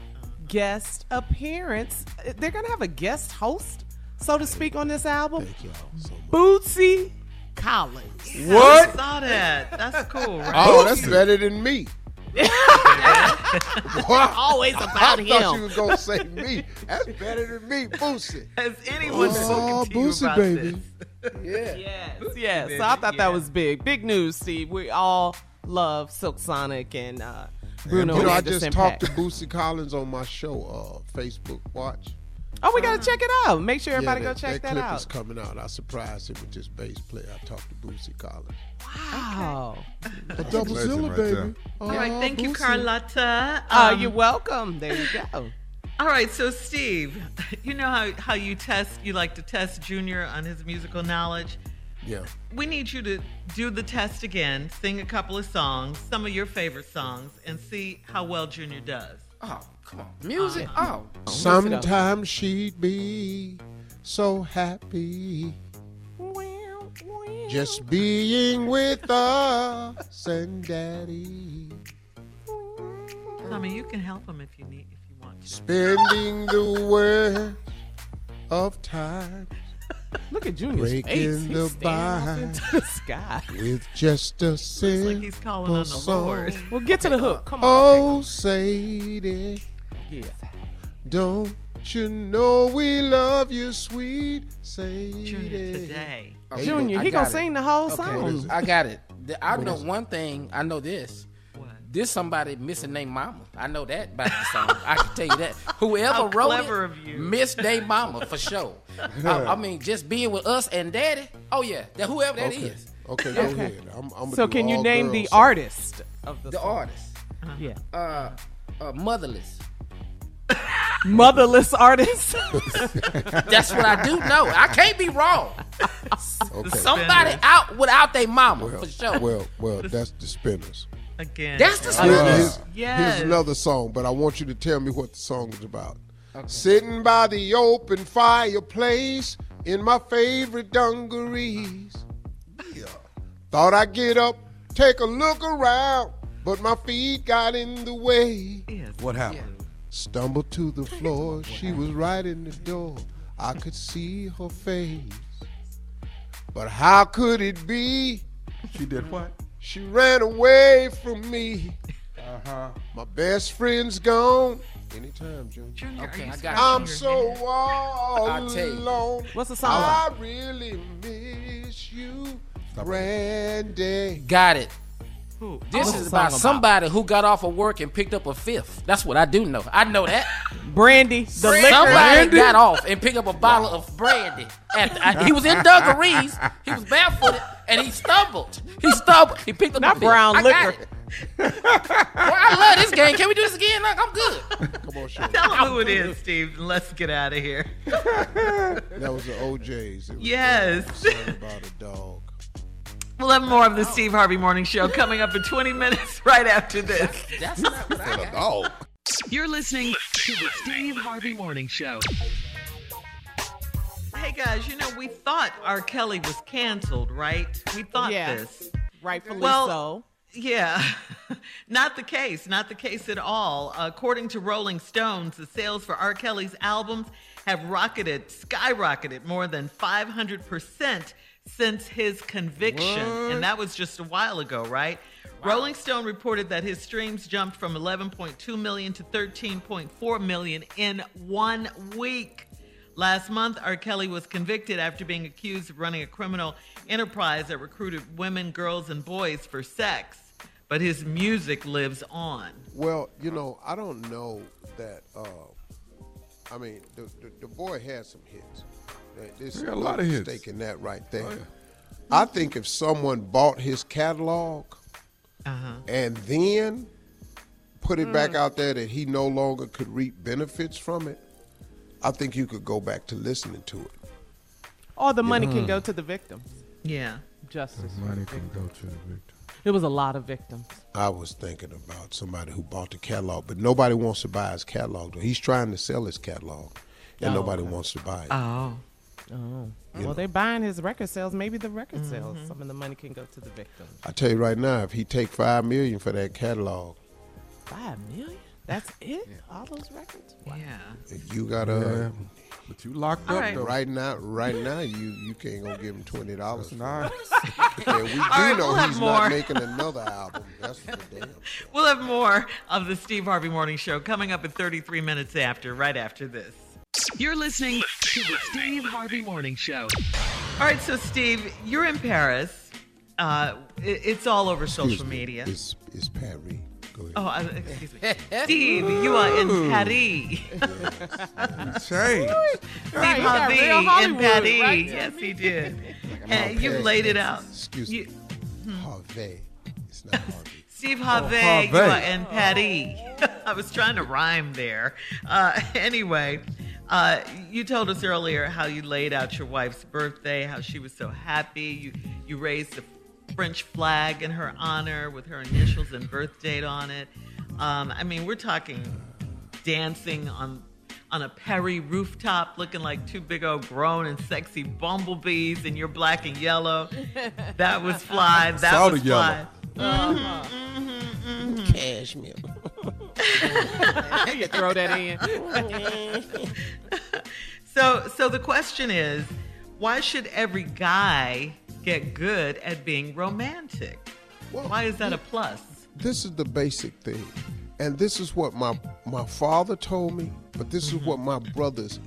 guest appearance. They're gonna have a guest host, so to speak, on this album. Thank y'all so much. Bootsy Collins. I What? saw that. That's cool, right? Oh, that's better than me. what? Always about him. I thought you him. was gonna say me. That's better than me, Bootsy. Has anyone Oh, spoken to you Bootsy, about baby. this? Yeah. Yes, yes. So I thought yeah. that was big. Big news, Steve. We all love Silk Sonic and uh, Bruno you know, I just talked to Paak. Bootsy Collins on my show, uh, Facebook Watch. Oh, we gotta check it out. Make sure everybody yeah, go check that, that, clip out. is coming out. I surprised him with this bass player. I talked to Bootsy Collins. Wow. A double zilla, right baby. All right, Aw, thank you, Carlotta. Oh, Um, you're welcome. There you go. All right, so Steve, you know how, how you test, you like to test Junior on his musical knowledge. Yeah. We need you to do the test again, sing a couple of songs, some of your favorite songs, and see how well Junior does. Oh, come on. Uh, Music. Oh. oh. Sometimes she'd be so happy just being with us and daddy. I mean, you can help him if you need, if you want to. Spending the worst of time Look at Junior's Breaking face. the He's staring bind. into the sky. with just a like simple he's calling on the song. Lord. Well, get to the hook. Come on. Oh, Sadie, Yeah. don't you know we love you, sweet Sadie? Oh, Junior today. Okay, Junior, he gonna it. sing the whole Okay, song. I got it. I know one thing. I know this. What? This somebody missing their mama. I know that about the song. I can tell you that. Whoever How wrote clever it, of you. missed their mama for sure. I, I mean, just being with us and daddy. Oh yeah, that whoever that is, Okay. Okay, go ahead. I'm, I'm So can you name the song. artist of the, the song? artist. Yeah. Uh, uh, motherless. Motherless artist. That's what I do know. I can't be wrong. Okay. Somebody out without their mama well, for sure. well, well, that's the spinners. Again. That's the Here- spinners. here's, Yes. here's another song, but I want you to tell me what the song is about. Sitting by the open fireplace in my favorite dungarees. Yeah. Thought I'd get up, take a look around, but my feet got in the way. Yes. What happened? Stumbled to the floor, she was right in the door. I could see her face. But how could it be? She did what? She ran away from me. Uh huh. My best friend's gone. Anytime, Junior. Junior, Okay, are you I got scratching I'm your so head? all I'll tell you. alone. What's the song I really miss you, Stop it. Randy. Got it. Who? This What's is the song about about? somebody who got off of work and picked up a fifth. That's what I do know. I know that. Brandy, the liquor. Somebody got off and picked up a bottle of brandy. At I, he was in dungarees. He was barefooted and he stumbled. He stumbled. He picked up Not a fifth. brown I got liquor. it. Boy, I love this game. Can we do this again? Look, I'm good. Come on, show. Tell them who it is, Steve. Let's get out of here. That was the O'Jays. It was Yes. about a dog. We'll have more of the Steve Harvey Morning Show coming up in 20 minutes right after this. That's not what I You're listening to the Steve Harvey Morning Show. Hey guys, you know, we thought R. Kelly was canceled, right? We thought Yeah. this. Rightfully Well, so. Yeah, not the case. Not the case at all. According to Rolling Stones, the sales for R. Kelly's albums have rocketed, skyrocketed more than 500% since his conviction. And that was just a while ago, right? Rolling Stone reported that his streams jumped from 11.2 million to 13.4 million in one week. Last month, R. Kelly was convicted after being accused of running a criminal enterprise that recruited women, girls, and boys for sex. But his music lives on. Well, you know, I don't know that. Uh, I mean, the, the the boy had some hits. There's got a lot of hits. Mistaking that right there. Oh, yeah. I think if someone bought his catalog Uh-huh. and then put it Mm. back out there that he no longer could reap benefits from it, I think you could go back to listening to it. All the money can go to the victims. Yeah. Justice. for Money the can go to the victims. It was a lot of victims. I was thinking about somebody who bought the catalog, but nobody wants to buy his catalog. He's trying to sell his catalog, and Oh, nobody okay. wants to buy it. Oh. Oh. You Well, know. they're buying his record sales. Maybe the record mm-hmm. sales. Some of the money can go to the victims. I tell you right now, if he take five million for that catalog, Five million? That's it? All those records? Wow. Yeah. you gotta Yeah. But you locked All up right. though. right now. Right now, you you can't go give him twenty dollars. Nice. Yeah, we do right, know we'll he's not making another album. That's for damn. We'll have more of the Steve Harvey Morning Show coming up at 33 minutes after, right after this. You're listening to the Steve Harvey Morning Show. All right, so Steve, you're in Paris. Uh, it- it's all over social Excuse me. media. It's it's Paris. Go ahead. Oh, uh, excuse me. Steve, you are in Paris. Change. Steve Right, Harvey real in Paris. right? Yes, he did. And you Paris. laid it out. Excuse You- me. Harvey. It's not Harvey. Steve Harvey, Harvey. you are in Paris. I was trying to rhyme there. Uh, anyway, uh, you told us earlier how you laid out your wife's birthday, how she was so happy. You you raised the French flag in her honor with her initials and birth date on it. Um, I mean, we're talking dancing on on a Perry rooftop, looking like two big old grown and sexy bumblebees, and you're black and yellow. That was fly. That was the yellow. Fly. Cashmere. you throw that in. So, so the question is, why should every guy get good at being romantic? Well, Why is that a plus? this is the basic thing and this is what my my father told me but this is what my brothers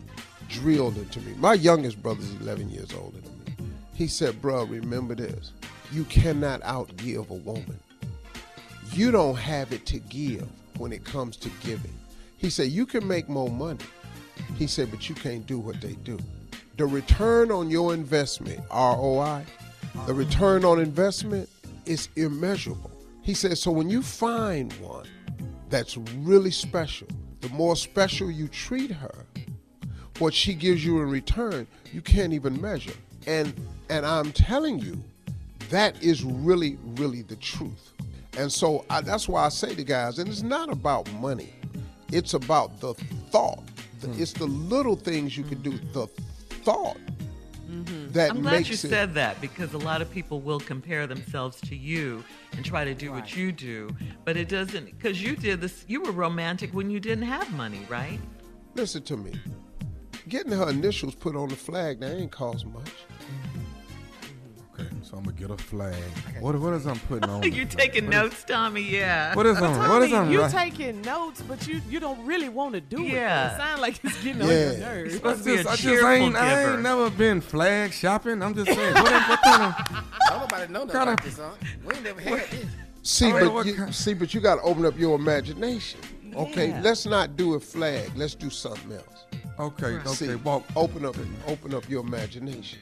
drilled into me my youngest brother is 11 years older than me he said bro remember this you cannot outgive a woman. You don't have it to give when it comes to giving. He said you can make more money. He said but you can't do what they do. The return on your investment roi the return on investment is immeasurable. He said, so when you find one that's really special, the more special you treat her, what she gives you in return, you can't even measure. And and I'm telling you, that is really, really the truth. And so I, that's why I say to guys, and it's not about money. It's about the thought. The- hmm. It's the little things you can do. The thought mm-hmm. that I'm glad makes you it. said that because a lot of people will compare themselves to you and try to do what you do, but it doesn't. Because you did this, you were romantic when you didn't have money, right? Listen to me. Getting her initials put on the flag, that ain't cost much. Okay, so I'm gonna get a flag. What what is I'm putting on? You're taking What is- notes, Tommy. Yeah. What is on? What is Tommy, on? you right- taking notes, but you you don't really want to do it. Yeah. It sound like it's getting on your nerves. supposed I to be a just, I just cheerful ain't, I ain't never been flag shopping. I'm just saying. What, what kind of? Nobody know nothing Kinda- about this song. We ain't never had this. See, All right, but you, kind- see, but you got to open up your imagination. Okay, Yeah. let's not do a flag. Let's do something else. Okay, okay. See, Walk. open up, open up your imagination.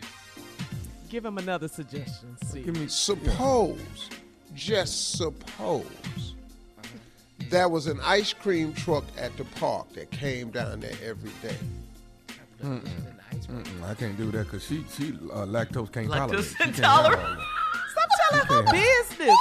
Give him another suggestion. See. Give me. Suppose just suppose there was an ice cream truck at the park that came down there every day. Mm-mm, I can't do that because she she uh, lactose can't Lactose tolerate. She intolerant. have all that. Stop telling her can't business.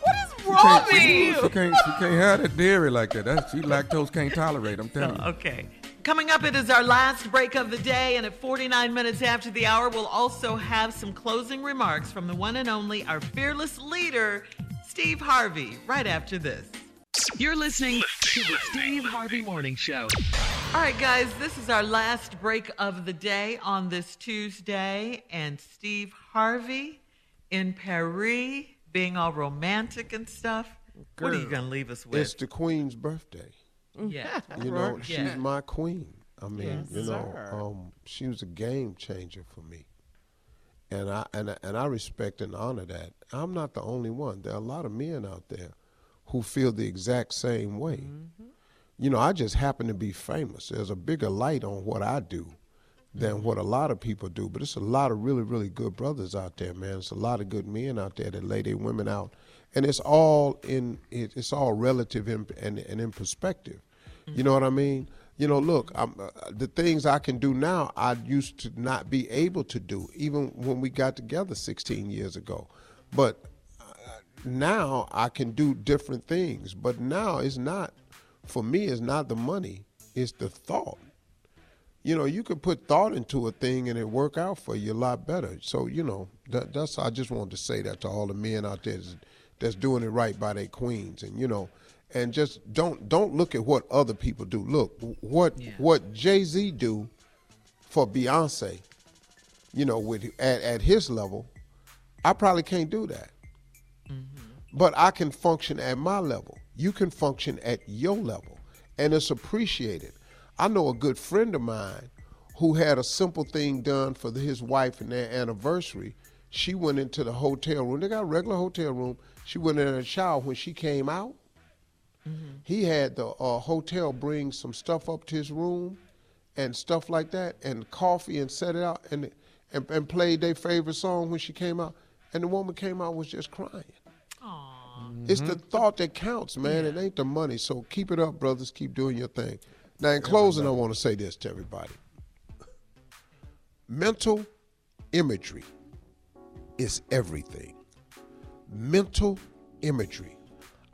What is wrong can't, with you? she can't she can't have that dairy like that. That's she lactose can't tolerate. I'm telling you. Okay. Coming up, it is our last break of the day, and at 49 minutes after the hour, we'll also have some closing remarks from the one and only, our fearless leader, Steve Harvey, right after this. You're listening to the Steve Harvey Morning Show. All right, guys, this is our last break of the day on this Tuesday, and Steve Harvey in Paris, being all romantic and stuff. What are you going to leave us with? It's the queen's birthday. Yeah. You know, Yeah. she's my queen. I mean, Yes, you know, um, she was a game changer for me, and I and I, and I respect and honor that. I'm not the only one. There are a lot of men out there who feel the exact same way. Mm-hmm. You know, I just happen to be famous. There's a bigger light on what I do than what a lot of people do. But it's a lot of really, really good brothers out there, man. It's a lot of good men out there that lay their women out, and it's all in it, it's all relative in, and, and in perspective. You know what I mean? You know, look, uh, the things I can do now, I used to not be able to do, even when we got together 16 years ago. But uh, now I can do different things. But now it's not, for me, it's not the money, it's the thought. You know, you could put thought into a thing and it work out for you a lot better. So, you know, that, that's I just wanted to say that to all the men out there that's, that's doing it right by their queens, and you know, and just don't don't look at what other people do. Look what what Jay Z do for Beyonce. You know, with at, at his level, I probably can't do that. Mm-hmm. But I can function at my level. You can function at your level, and it's appreciated. I know a good friend of mine who had a simple thing done for his wife and their anniversary. She went into the hotel room. They got a regular hotel room. She went in and shower. When she came out, he had the uh, hotel bring some stuff up to his room and stuff like that, and coffee, and set it out, and and, and played their favorite song when she came out. And the woman came out was just crying. It's the thought that counts, man. It ain't the money. So keep it up, brothers. Keep doing your thing. Now, in closing, I want to say this to everybody mental imagery is everything. Mental imagery.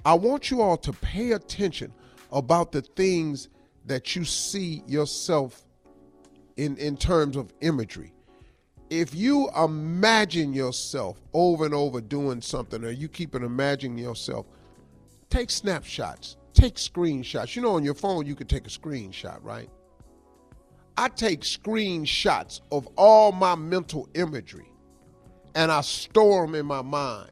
I want you all to pay attention about the things that you see yourself in, in terms of imagery. If you imagine yourself over and over doing something, or you keep imagining yourself, take snapshots, take screenshots. You know, on your phone, you can take a screenshot, right? I take screenshots of all my mental imagery and I store them in my mind.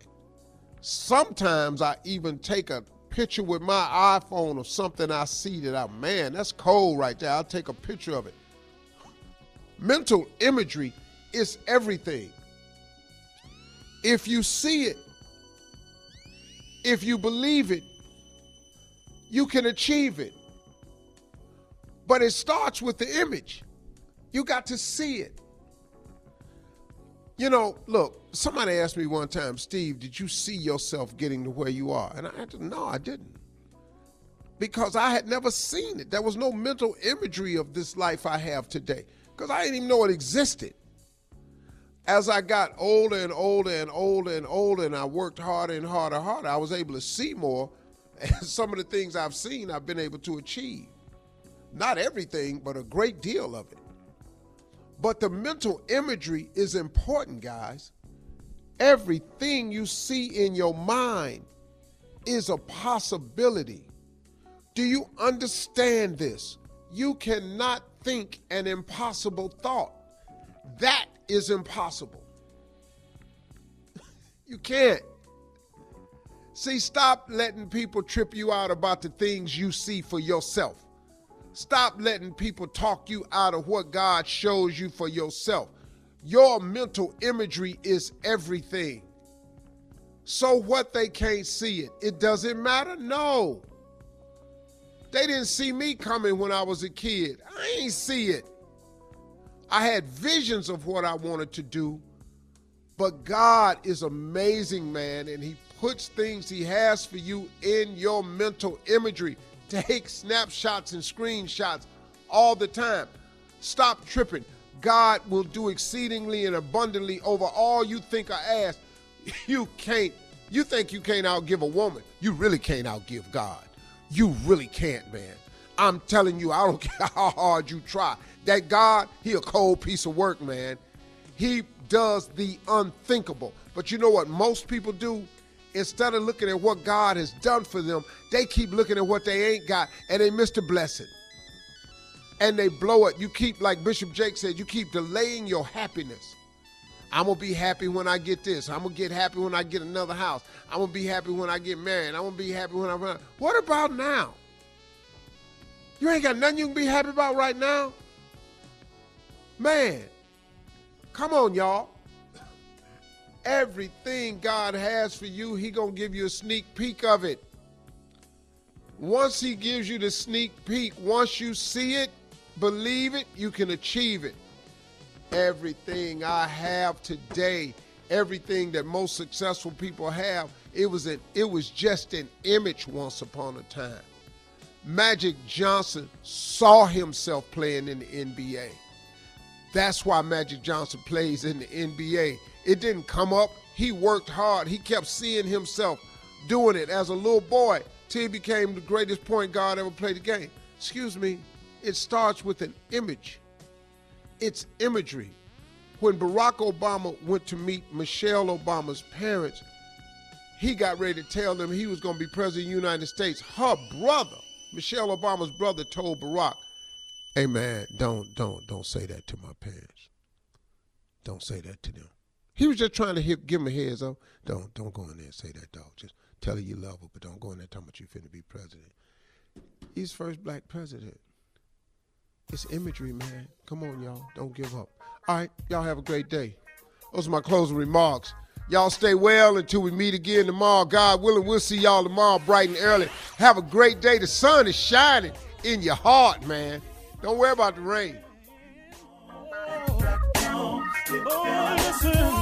Sometimes I even take a picture with my iPhone of something I see that I, man, that's cold right there. I'll take a picture of it. Mental imagery is everything. If you see it, if you believe it, you can achieve it. But it starts with the image. You got to see it. You know, look, somebody asked me one time, Steve, did you see yourself getting to where you are? And I to, no, I didn't. Because I had never seen it. There was no mental imagery of this life I have today. Because I didn't even know it existed. As I got older and older and older and older, and I worked harder and harder and harder, I was able to see more. And some of the things I've seen, I've been able to achieve. Not everything, but a great deal of it. But the mental imagery is important, guys. Everything you see in your mind is a possibility. Do you understand this? You cannot think an impossible thought. That is impossible. you can't. See, stop letting people trip you out about the things you see for yourself. Stop letting people talk you out of what God shows you for yourself. Your mental imagery is everything. So what they can't see it, it doesn't matter? No. They didn't see me coming when I was a kid. I ain't see it. I had visions of what I wanted to do, but God is amazing, man, and He puts things He has for you in your mental imagery. Take snapshots and screenshots all the time. Stop tripping. God will do exceedingly and abundantly over all you think or ask. You can't, you think you can't outgive a woman. You really can't outgive God. You really can't, man. I'm telling you, I don't care how hard you try. That God, he a cold piece of work, man. He does the unthinkable. But you know what most people do? Instead of looking at what God has done for them, they keep looking at what they ain't got and they miss the blessing. And they blow it. You keep, like Bishop Jakes said, you keep delaying your happiness. I'm gonna be happy when I get this. I'm gonna get happy when I get another house. I'm gonna be happy when I get married. I'm gonna be happy when I run. What about now? You ain't got nothing you can be happy about right now? Man, come on, y'all. Everything God has for you, He gonna give you a sneak peek of it. Once He gives you the sneak peek, once you see it, believe it, you can achieve it. Everything I have today, everything that most successful people have, it was an it was just an image once upon a time. Magic Johnson saw himself playing in the NBA. That's why Magic Johnson plays in the NBA. It didn't come up. He worked hard. He kept seeing himself doing it as a little boy till he became the greatest point guard ever played the game. Excuse me. It starts with an image. It's imagery. When Barack Obama went to meet Michelle Obama's parents, he got ready to tell them he was going to be president of the United States. Her brother, Michelle Obama's brother, told Barack, "Hey man, don't don't don't say that to my parents. Don't say that to them." He was just trying to hit, give him a heads up. Don't don't go in there and say that, dog. Just tell her you love her, but don't go in there talking about you finna be president. He's first black president. It's imagery, man. Come on, y'all. Don't give up. All right, y'all have a great day. Those are my closing remarks. Y'all stay well until we meet again tomorrow. God willing, we'll see y'all tomorrow bright and early. Have a great day. The sun is shining in your heart, man. Don't worry about the rain. Oh,